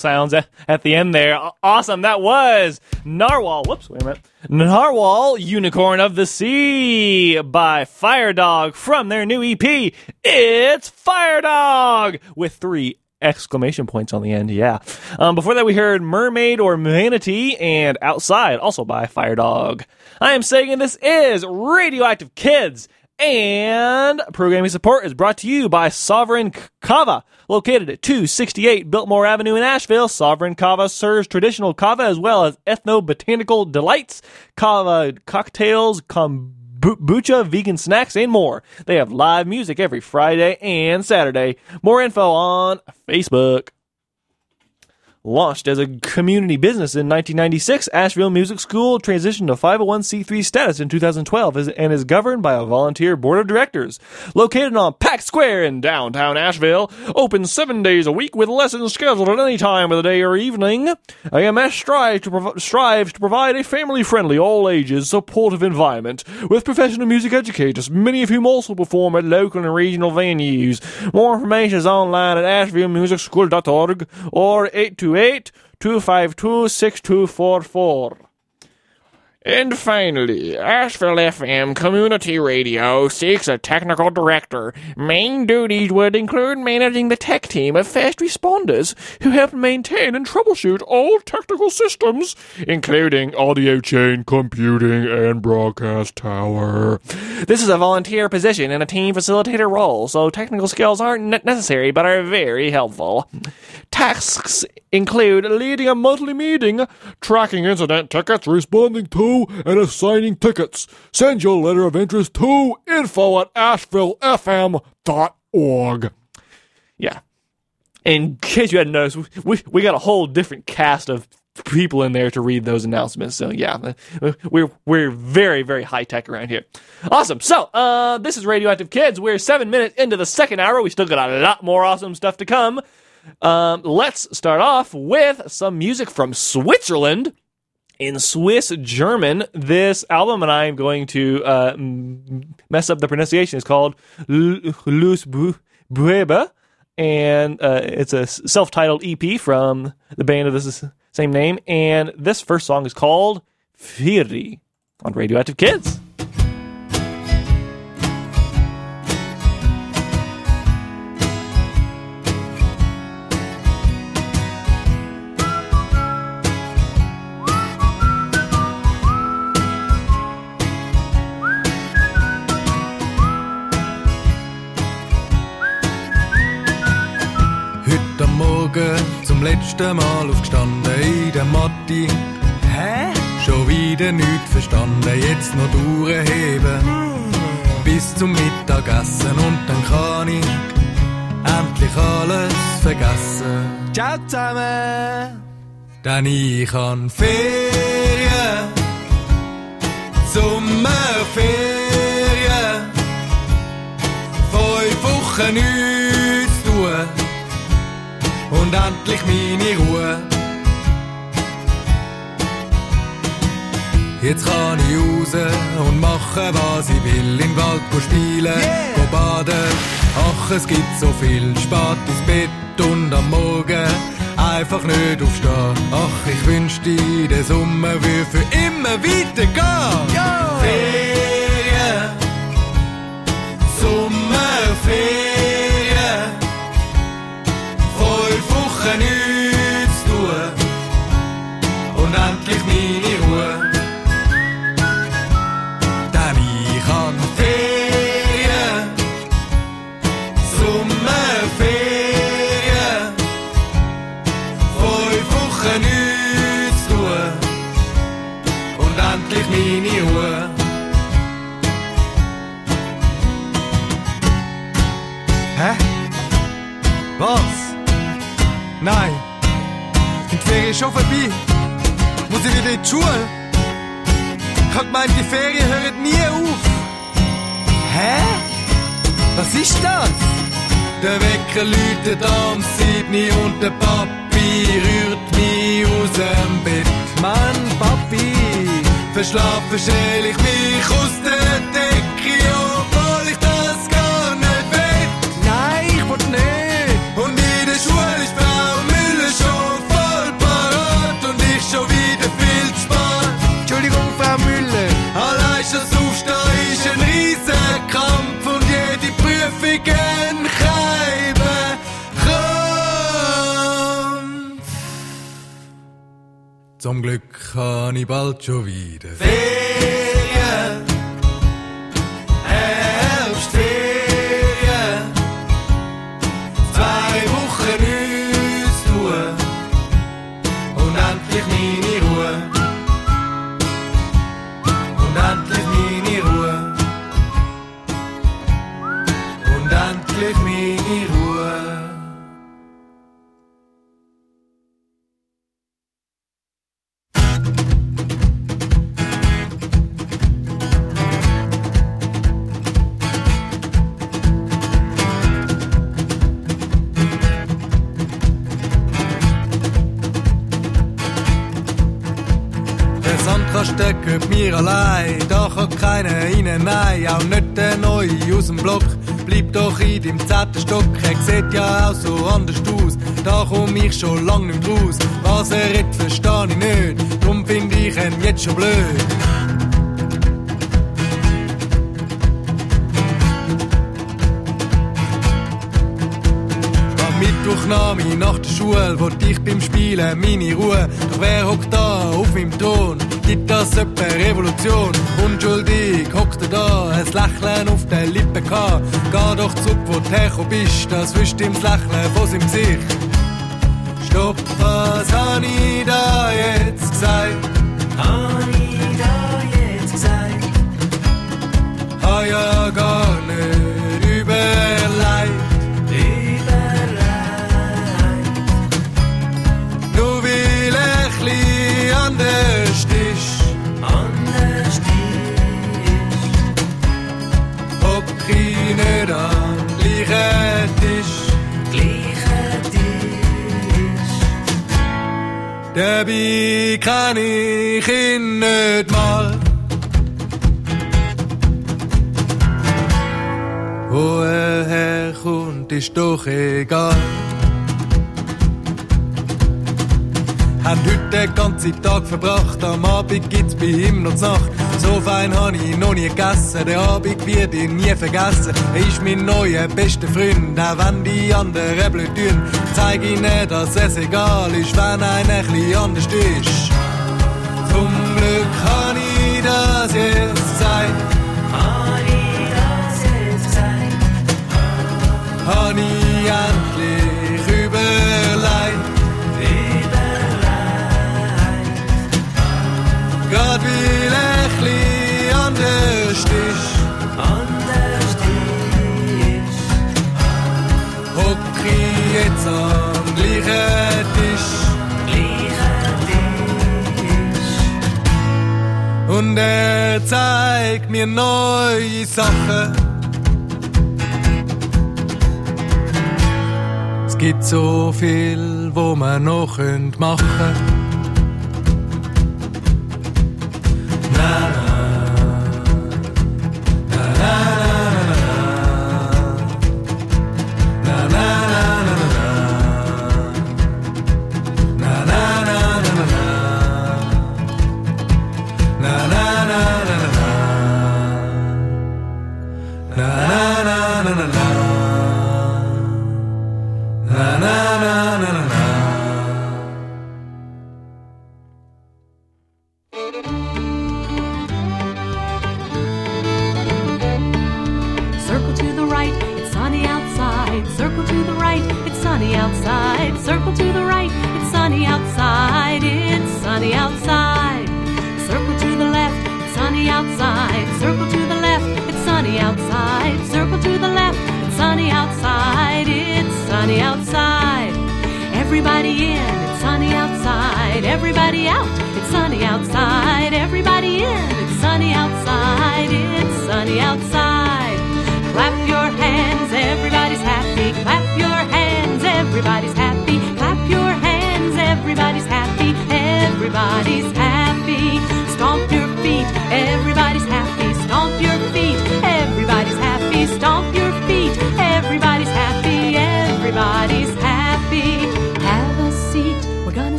Sounds at, at the end there. Awesome. That was Narwhal. Whoops, wait a minute. Narwhal, Unicorn of the Sea by Fire Dog from their new EP. It's Fire Dog with three exclamation points on the end. Yeah. Um, before that, we heard Mermaid or Manatee and Outside, also by Fire Dog. I am saying this is Radio Active Kids. And programming support is brought to you by Sovereign Kava, located at 268 Biltmore Avenue in Asheville. Sovereign Kava serves traditional kava as well as ethno-botanical delights, kava cocktails, kombucha, vegan snacks, and more. They have live music every Friday and Saturday. More info on Facebook. Launched as a community business in 1996, Asheville Music School transitioned to 501c3 status in 2012 and is governed by a volunteer board of directors. Located on Pack Square in downtown Asheville, open seven days a week with lessons scheduled at any time of the day or evening. AMS strives to, prov- strives to provide a family-friendly, all-ages, supportive environment with professional music educators, many of whom also perform at local and regional venues. More information is online at ashevillemusicschool.org or 828-252-6244. And finally, Asheville FM Community Radio seeks a technical director. Main duties would include managing the tech team of fast responders who help maintain and troubleshoot all technical systems, including audio chain, computing, and broadcast tower. This is a volunteer position in a team facilitator role, so technical skills aren't ne- necessary but are very helpful. Tasks include leading a monthly meeting, tracking incident tickets, responding to and assigning tickets. Send your letter of interest to info at ashevillefm.org. Yeah. In case you hadn't noticed, we, we got a whole different cast of people in there to read those announcements. So yeah, we're we're very very high tech around here. Awesome. So uh, this is Radio Active Kids. We're seven minutes into the second hour. We still got a lot more awesome stuff to come. Um, let's start off with some music from Switzerland. In Swiss German, this album, and I'm going to uh, mess up the pronunciation, is called L- Lus Bu- and uh, it's a self titled EP from the band of the same name. And this first song is called Fury on Radio Active Kids. Morgen zum letzten Mal aufgestanden in der Matti. Hä? Schon wieder nichts verstanden, jetzt noch durchheben. Bis zum Mittagessen und dann kann ich endlich alles vergessen. Ciao zusammen! Denn ich han Ferien, Sommerferien, fünf Wochen tun und endlich meine Ruhe. Jetzt kann ich raus und machen, was ich will. Im Wald spielen, go baden. Ach, es gibt so viel. Spät ins Bett und am Morgen einfach nicht aufstehen. Ach, ich wünschte, der Sommer würde für immer weitergehen. Ferien, Sommerferien, schon vorbei? Muss ich wieder in die Schule? Ich hab gemeint, die Ferien hören nie auf. Hä? Was ist das? Der Wecker läutet am 7 und der Papi rührt mich aus dem Bett. Mann, Papi, verschlafen stell ich mich aus der Decke, obwohl Zum Glück kann ich bald schon wieder. Ferien, keiner rein, nein, auch nicht der Neue aus dem Block. Bleib doch in deinem zehnten Stock, er sieht ja auch so anders aus, da komm ich schon lang nicht raus. Was er redet, versteh ich nicht, drum find ich ihn jetzt schon blöd. Ich nach der Schule, wollte ich beim Spielen meine Ruhe. Doch wer hockt da auf meinem Thron? Gibt das etwa Revolution? Unschuldig hockt er da, ein Lächeln auf der Lippe gehabt. Geh doch zurück, wo du hergekommen bist, das wischt ihm das Lächeln von seinem Gesicht. Stopp, was han ich da jetzt gesagt? Han ich da jetzt gesagt? Ha ja gar nicht ich nicht am gleichen Tisch. Gleichen Tisch. Dabei kann ich ihn nicht mal. Wo er herkommt, ist doch egal. Haben heute den ganzen Tag verbracht, am Abend gibt's bei ihm noch Nacht. So fein hab ich noch nie gegessen, der Abend wird ich nie vergessen. Er ist mein neuer bester Freund, auch wenn die anderen blöd tun. Zeig ihnen, dass es egal ist, wenn einer ein bisschen anders ist. Zum Glück hab ich das jetzt gesagt. Hab ich das jetzt gesagt? Hab ich der Stich. An der Stich. Hock jetzt am gleichen Tisch. Tisch. Und er zeigt mir neue Sachen. Es gibt so viel, wo man noch machen könnte.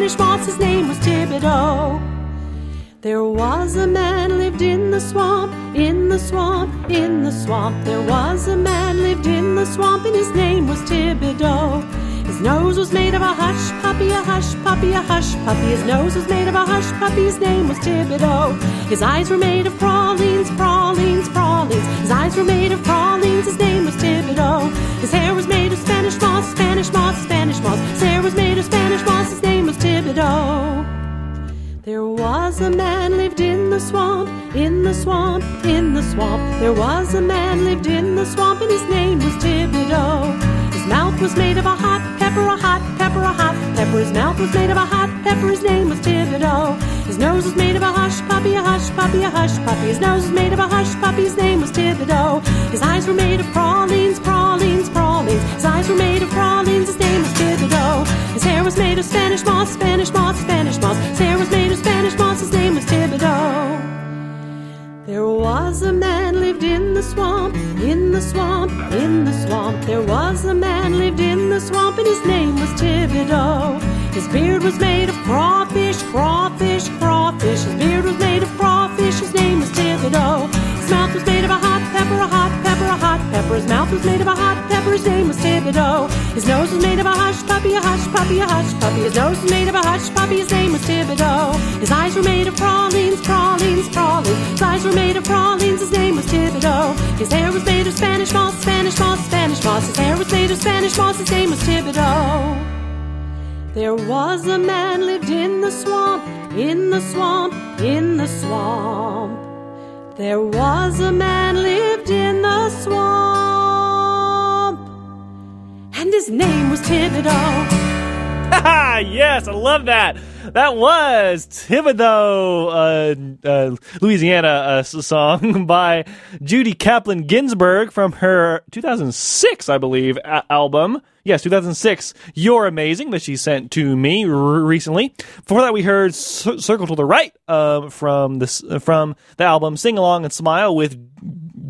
Spanish moss, his name was Thibodeau. There was a man lived in the swamp, in the swamp, in the swamp. There was a man lived in the swamp, and his name was Thibodeau. His nose was made of a hush puppy, a hush puppy, a hush puppy. His nose was made of a hush puppy, his name was Thibodeau. His eyes were made of pralines, pralines, pralines. His eyes were made of pralines, his name was Thibodeau. His hair was made of Spanish moss, Spanish moss, Spanish moss. His hair was made of Spanish moss, his name was Thibodeau. There was a man lived in the swamp, in the swamp, in the swamp. There was a man lived in the swamp, and his name was Thibodeau. His mouth was made of a hot pepper, a hot pepper, a hot pepper. His mouth was made of a hot pepper, his name was Thibodeau. His nose was made of a hush puppy, a hush puppy, a hush puppy. His nose was made of a hush puppy, his name was Thibodeau. His eyes were made of pralines, pralines, pralines. His eyes were made of pralines, his name was Thibodeau. His hair was made of Spanish moss, Spanish moss, Spanish moss. His hair was made There was a man lived in the swamp, in the swamp, in the swamp. There was a man lived in the swamp, and his name was Thibodeau. His beard was made of crawfish, crawfish, crawfish. His beard was made of crawfish, his name was Thibodeau. A hot pepper. His mouth was made of a hot pepper, his name was Thibodeau. His nose was made of a hush puppy, a hush puppy, a hush puppy. His nose was made of a hush puppy, his name was Thibodeau. His eyes were made of pralines, pralines, pralines. His eyes were made of pralines, his name was Thibodeau. His hair was made of Spanish moss, Spanish moss, Spanish moss. His hair was made of Spanish moss, his name was Thibodeau. There was a man lived in the swamp, in the swamp, in the swamp. There was a man lived in the swamp, and his name was Thibodeau. Haha, yes, I love that. That was Thibodeau, uh, uh, Louisiana uh, song by Judy Caplan Ginsburgh from her 2006, I believe, a- album. Yes, 2006. You're amazing that she sent to me r- recently. Before that, we heard C- "Circle to the Right" uh, from this uh, from the album "Sing Along and Smile" with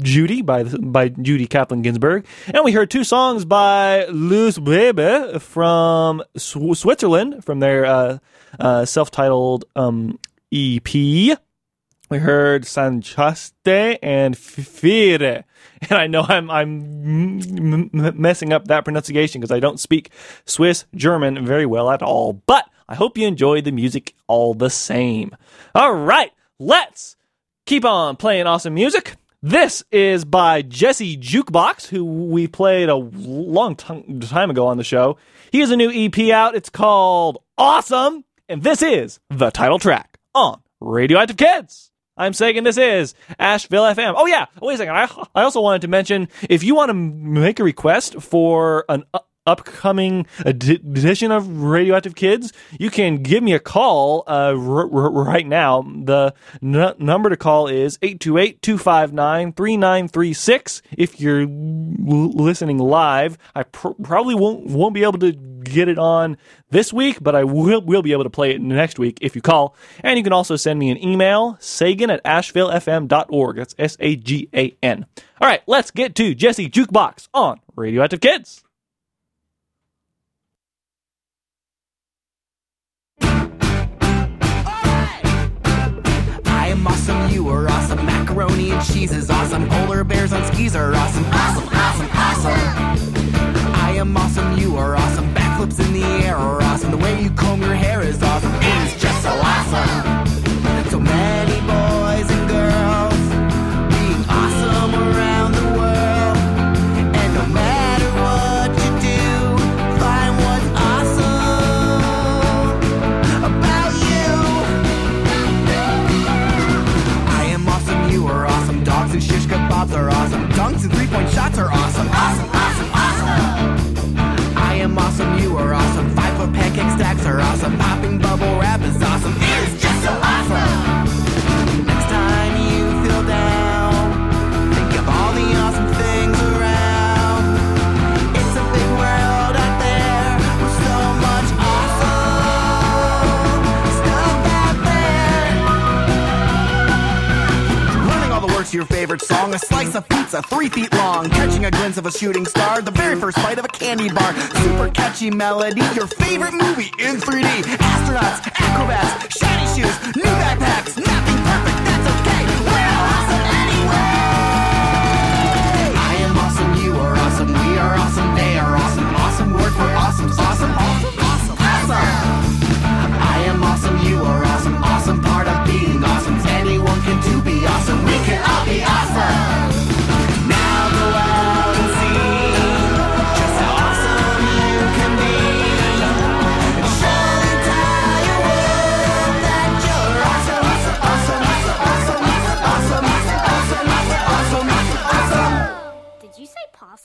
Judy by the- by Judy Caplan Ginsburgh, and we heard two songs by Luusbuebe from Sw- Switzerland from their uh, uh, self-titled um, EP. We heard Sanchaste and Fire. And I know I'm I'm m- m- messing up that pronunciation because I don't speak Swiss German very well at all. But I hope you enjoyed the music all the same. All right, let's keep on playing awesome music. This is by Jesse Jukebox, who we played a long t- time ago on the show. He has a new EP out. It's called Awesome, and this is the title track on Radio Active Kids. I'm saying this is Asheville FM. Oh yeah, wait a second. I, I also wanted to mention if you want to make a request for an u- upcoming edi- edition of Radio Active Kids, you can give me a call uh, r- r- right now. The n- number to call is 828-259-3936. If you're l- listening live, I pr- probably won't won't be able to get it on this week, but I will will be able to play it next week if you call. And you can also send me an email, sagan at ashevillefm.org. That's S A G A N. All right, let's get to Jesse Jukebox on Radio Active Kids. I am awesome, you are awesome. Macaroni and cheese is awesome. Polar bears on skis are awesome. Awesome, awesome, awesome. Popping song, a slice of pizza three feet long, catching a glimpse of a shooting star, the very first bite of a candy bar, super catchy melody, your favorite movie in 3D, astronauts, acrobats, shiny shoes, new backpacks,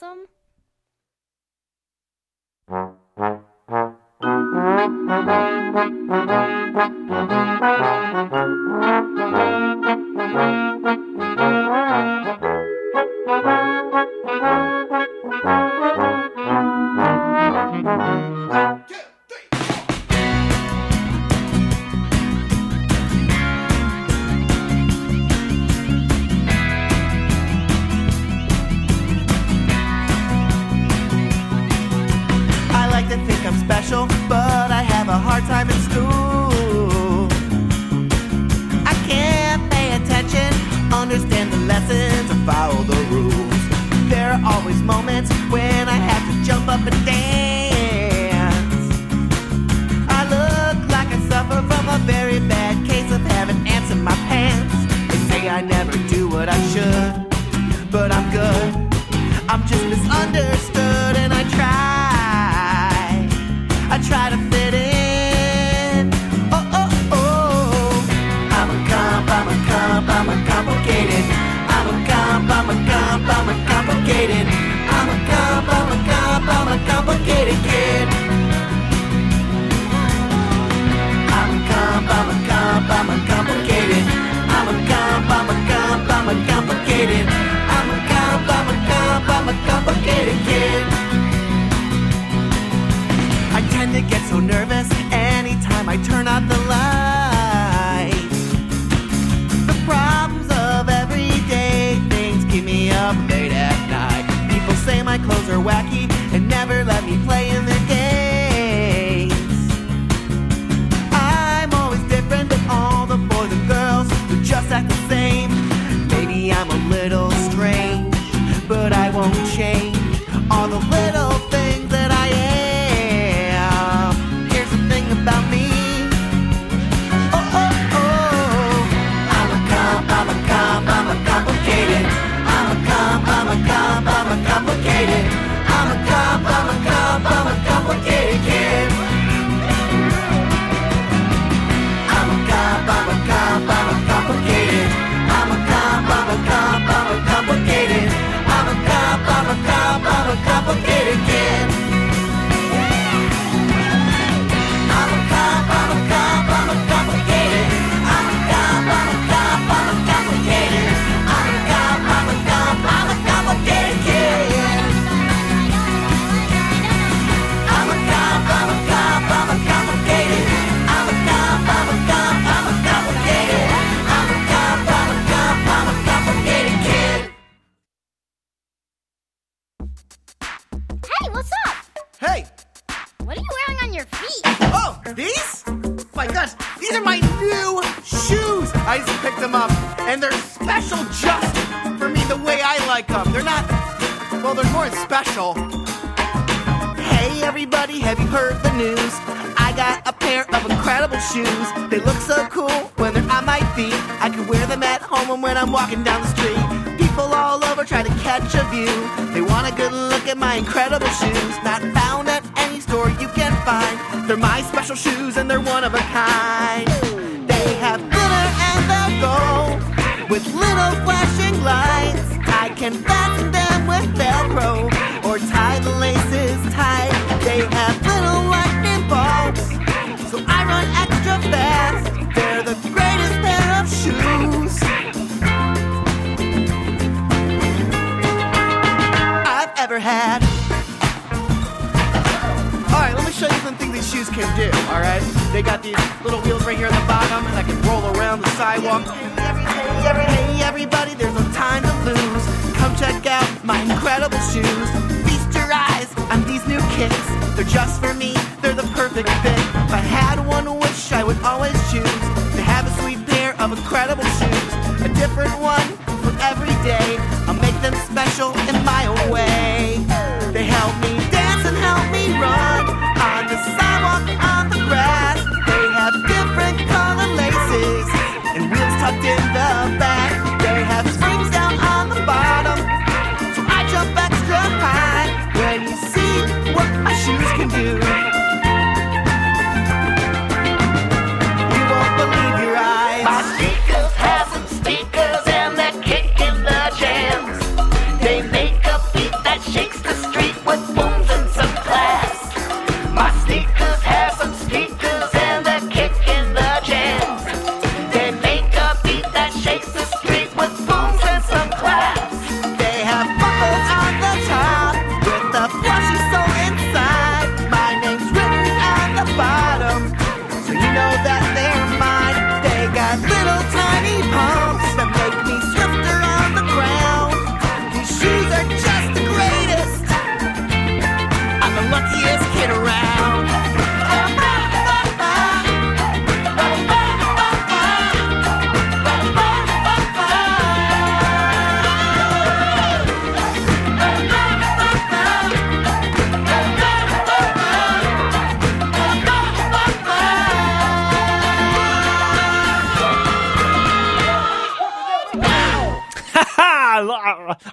awesome? Mm-hmm. moments when I have to jump up and dance. I look like I suffer from a very bad case of having ants in my pants. They say I never do what I should, but I'm good. I'm just misunderstood and I try. I try to fit in. Oh, oh, oh. I'm a comp, I'm a comp, I'm a complicated. I'm a comp, I'm a comp, I'm a complicated. complicated. I'm a comp, I'm a comp, I'm a complicated kid. I tend to get so nervous anytime I turn on the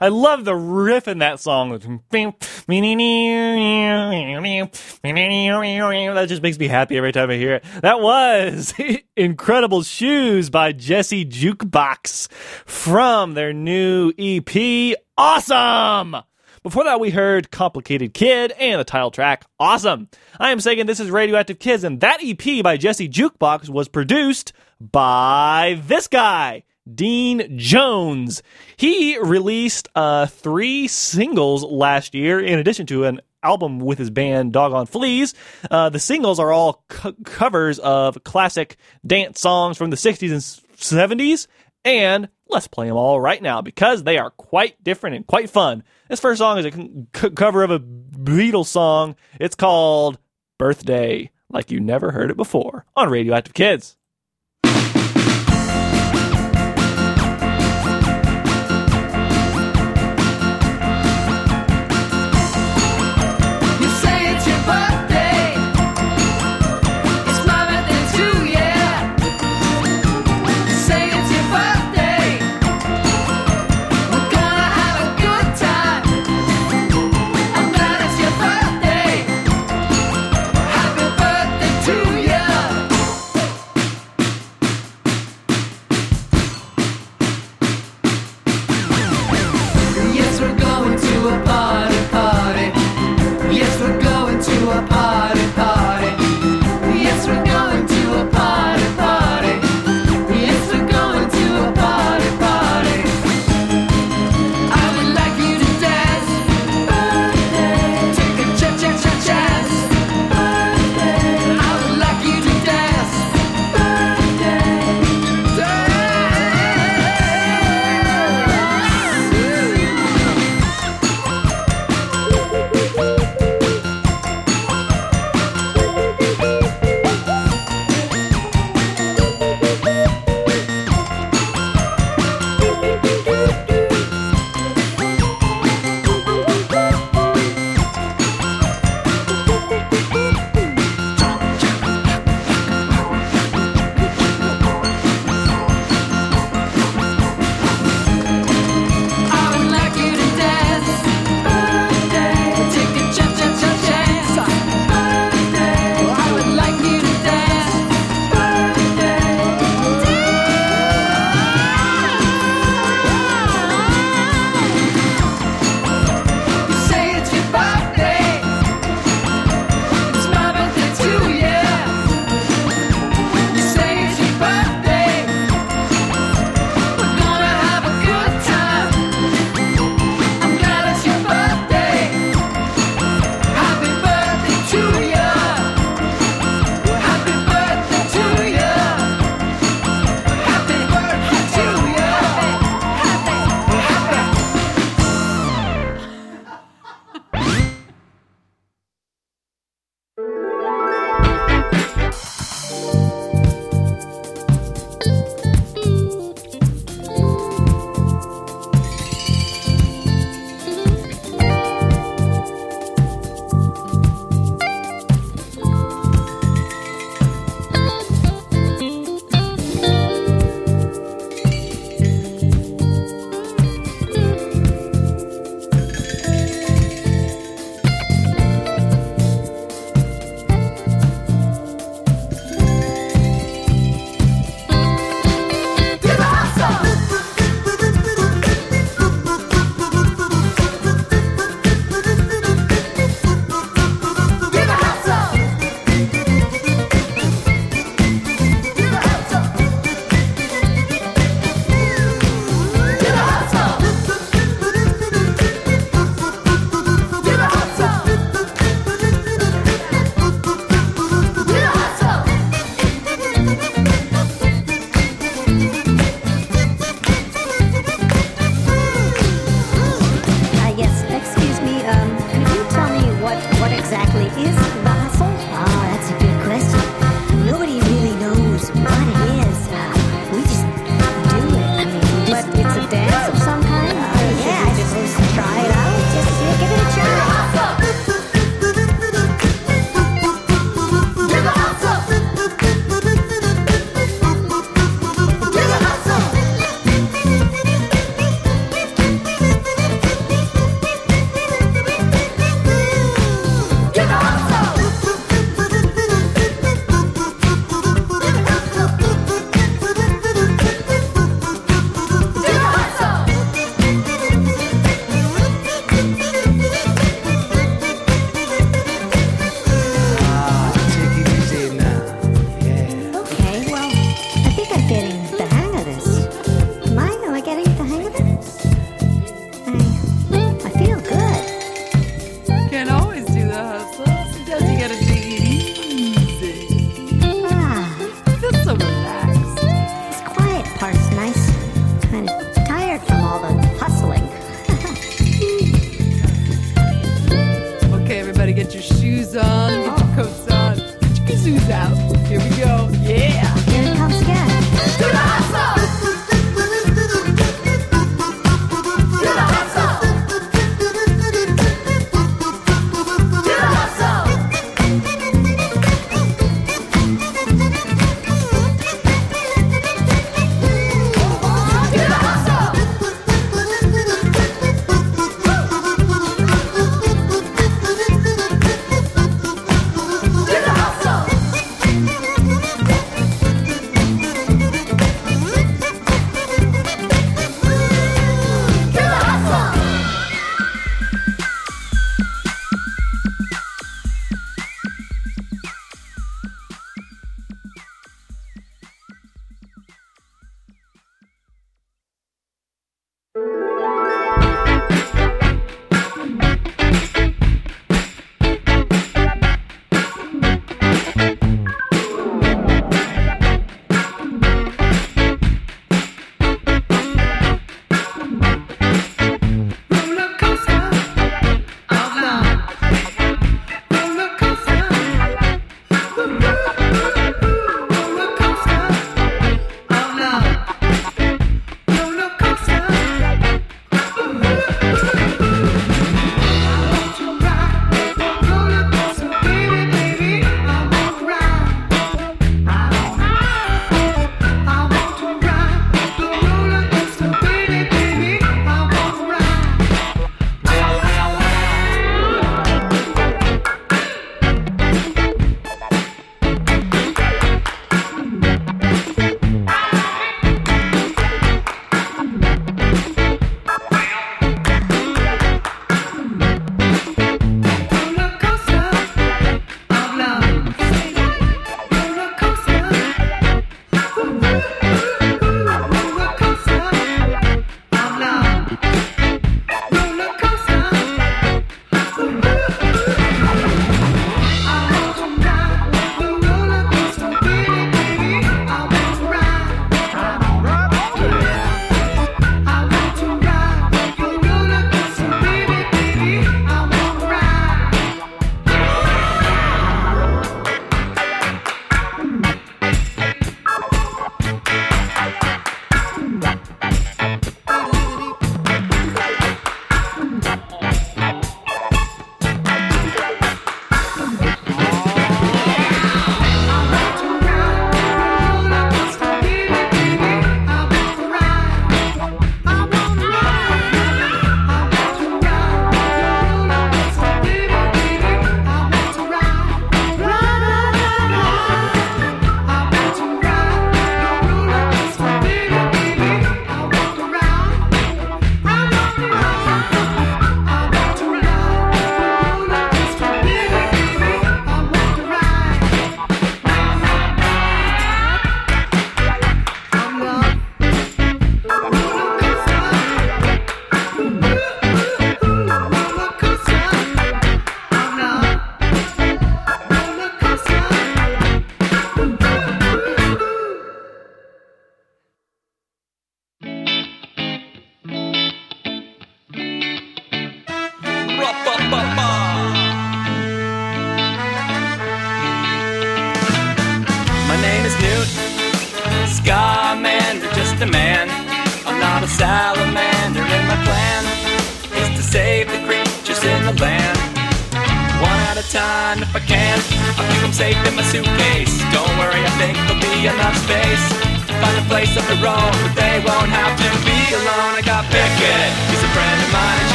I love the riff in that song. That just makes me happy every time I hear it. That was Incredible Shoes by Jesse Jukebox from their new EP, Awesome! Before that, we heard Complicated Kid and the title track Awesome. I am saying this is Radio Active Kids, and that EP by Jesse Jukebox was produced by this guy. Dean Jones. He released uh, three singles last year, in addition to an album with his band Dog on Fleas. Uh, the singles are all covers of classic dance songs from the 60s and 70s, and let's play them all right now because they are quite different and quite fun. This first song is a cover of a Beatles song. It's called Birthday, like you never heard it before on Radio Active Kids.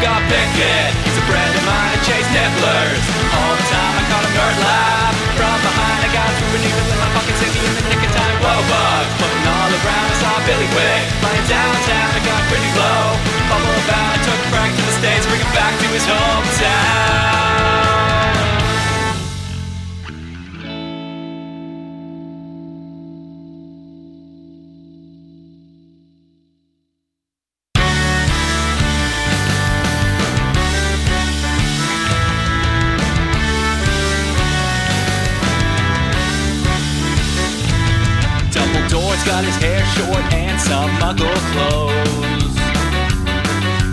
got Pickett. He's a friend of mine and Chase Niffler's. All the time I caught him nerd live. From behind I got through and he in my pocket safety in the nick of time. Whoa, bug! floating all around. I saw Billywig flying downtown. I got pretty low. Fumble about, I took Frank to the States, bring him back to his hometown. got his hair short and some muggle clothes.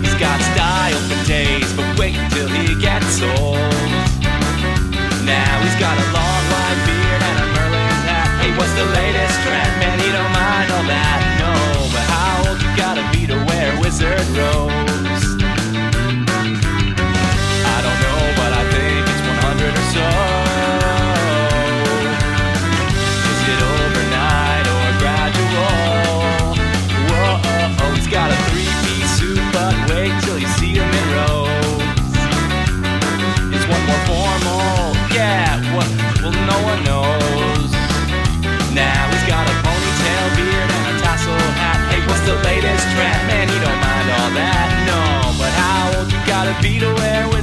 He's got style for days, but wait till he gets old. Now he's got a long white beard and a Merlin hat. Hey, what's the latest trend? Man, he don't mind all that. No, but how old you gotta be to wear wizard robes? be aware.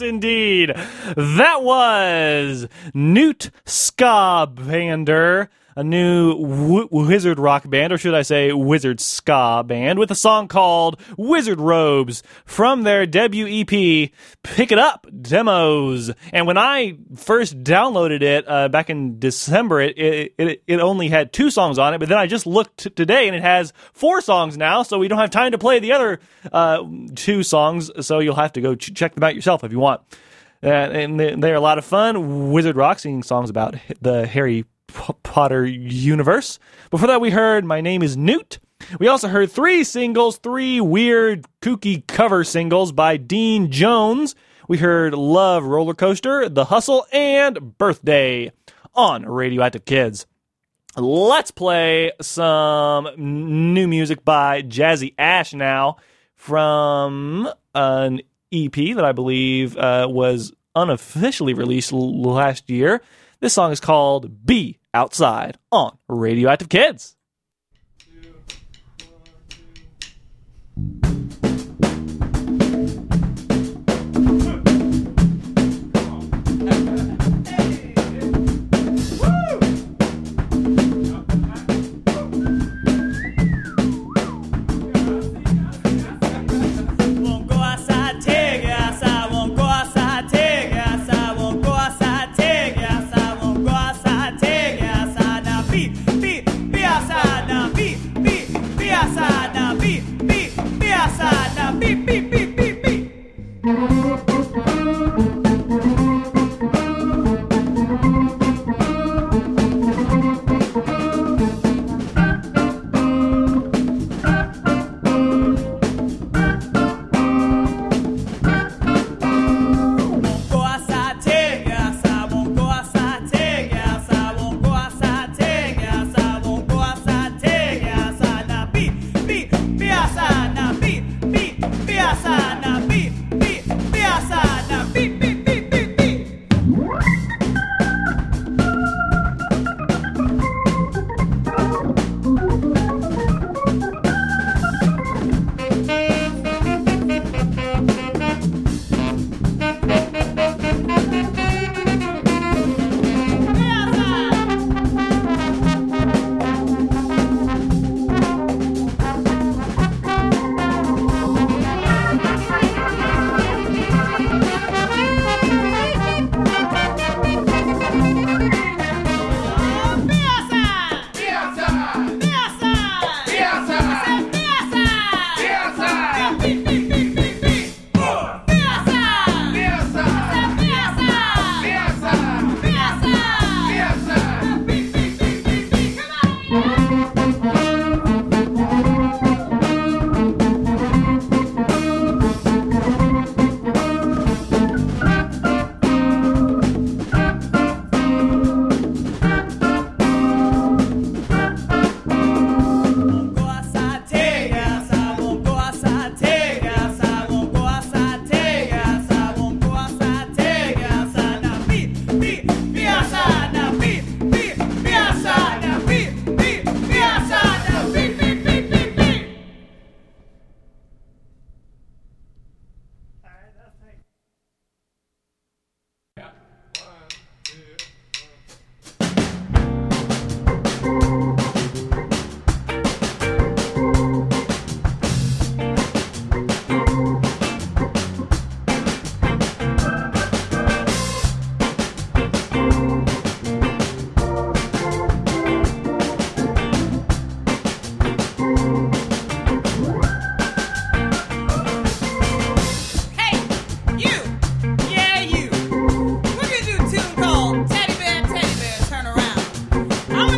Yes, indeed. That was Newt Skabander, a new w- wizard rock band, or should I say wizard ska band, with a song called Wizard Robes from their debut EP, Pick It Up Demos. And when I first downloaded it uh, back in December, it, it, it, it only had two songs on it, but then I just looked today and it has four songs now, so we don't have time to play the other uh, two songs, so you'll have to go ch- check them out yourself if you want. Uh, and they- they're a lot of fun. Wizard Rock singing songs about the Harry Potter universe. Before that, we heard My Name is Newt. We also heard three singles, three weird, kooky cover singles by Dean Jones. We heard Love Roller Coaster, The Hustle, and Birthday on Radio Active Kids. Let's play some new music by Jazzy Ash now from an EP that I believe uh, was unofficially released l- last year. This song is called Be Outside on Radio Active Kids. Won't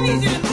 gonna need you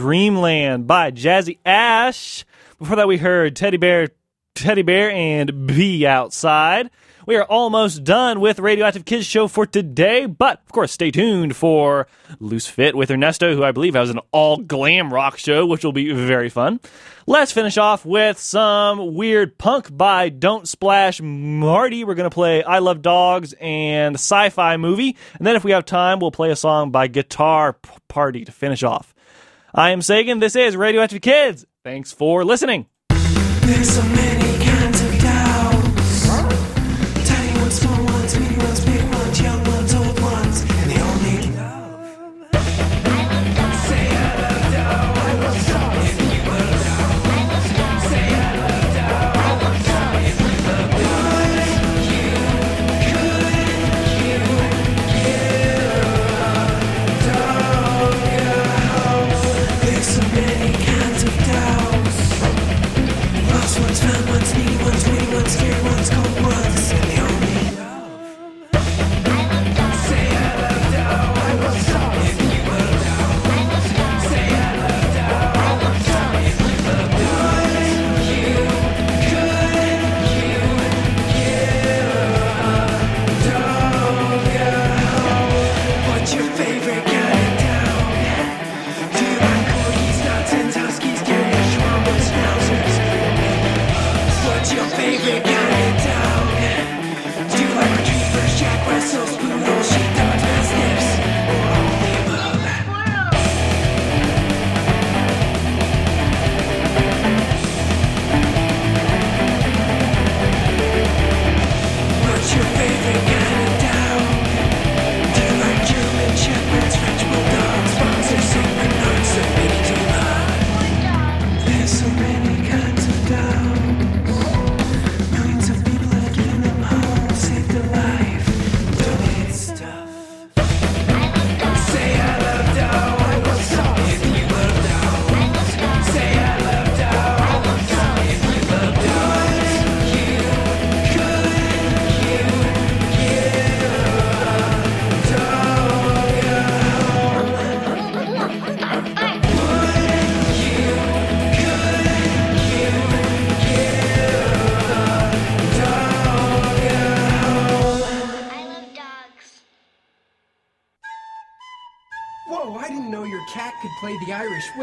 Dreamland by Jazzy Ash. Before that, we heard Teddy Bear, Teddy Bear, and Be Outside. We are almost done with Radio Active Kids Show for today, but of course, stay tuned for Loose Fit with Ernesto, who I believe has an all glam rock show, which will be very fun. Let's finish off with some weird punk by Don't Splash Marty. We're going to play I Love Dogs and sci fi movie. And then, if we have time, we'll play a song by Guitar Party to finish off. I am Sagan. This is Radio Active Kids. Thanks for listening.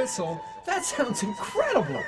pencil. That sounds incredible.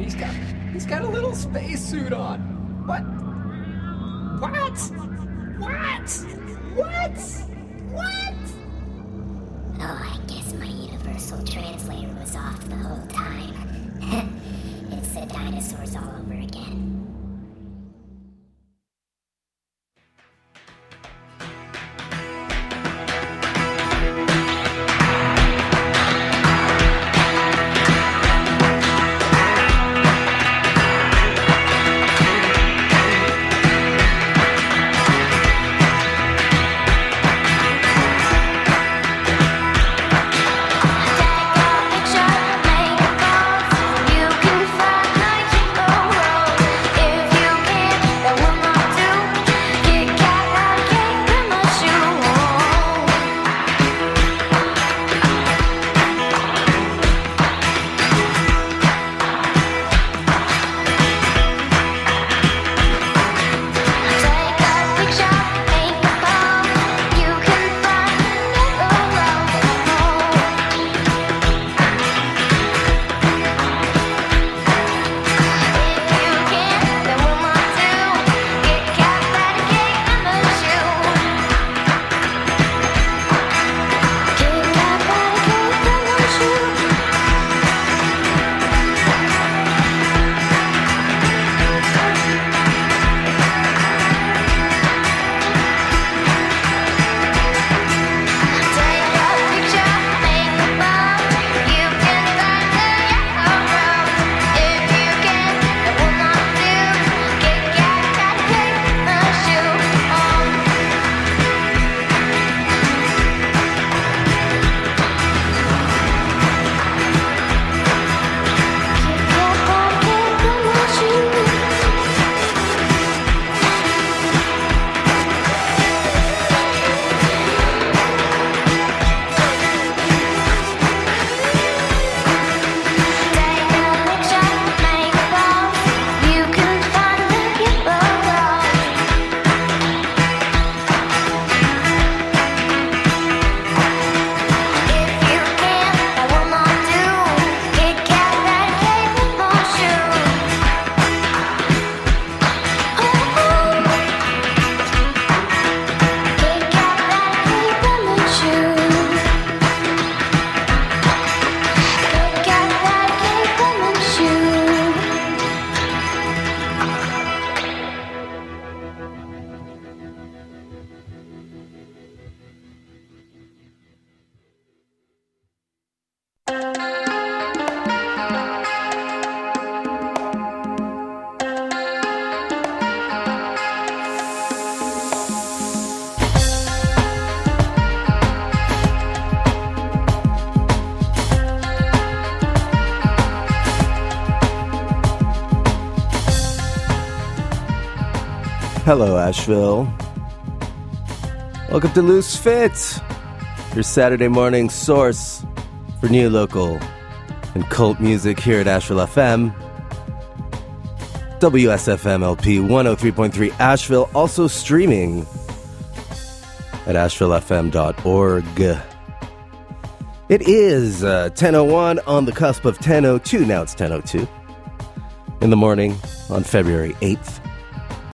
He's got he's got a little spacesuit on. What? What? What? What? What? Oh, I guess my universal translator was off the whole time. it's the dinosaurs all over again. Hello, Asheville. Welcome to Loose Fit, your Saturday morning source for new local and cult music here at Asheville FM. WSFM LP 103.3 Asheville, also streaming at ashevillefm.org. It is uh, 10.01 on the cusp of 10.02. Now it's 10.02 in the morning on February 8th.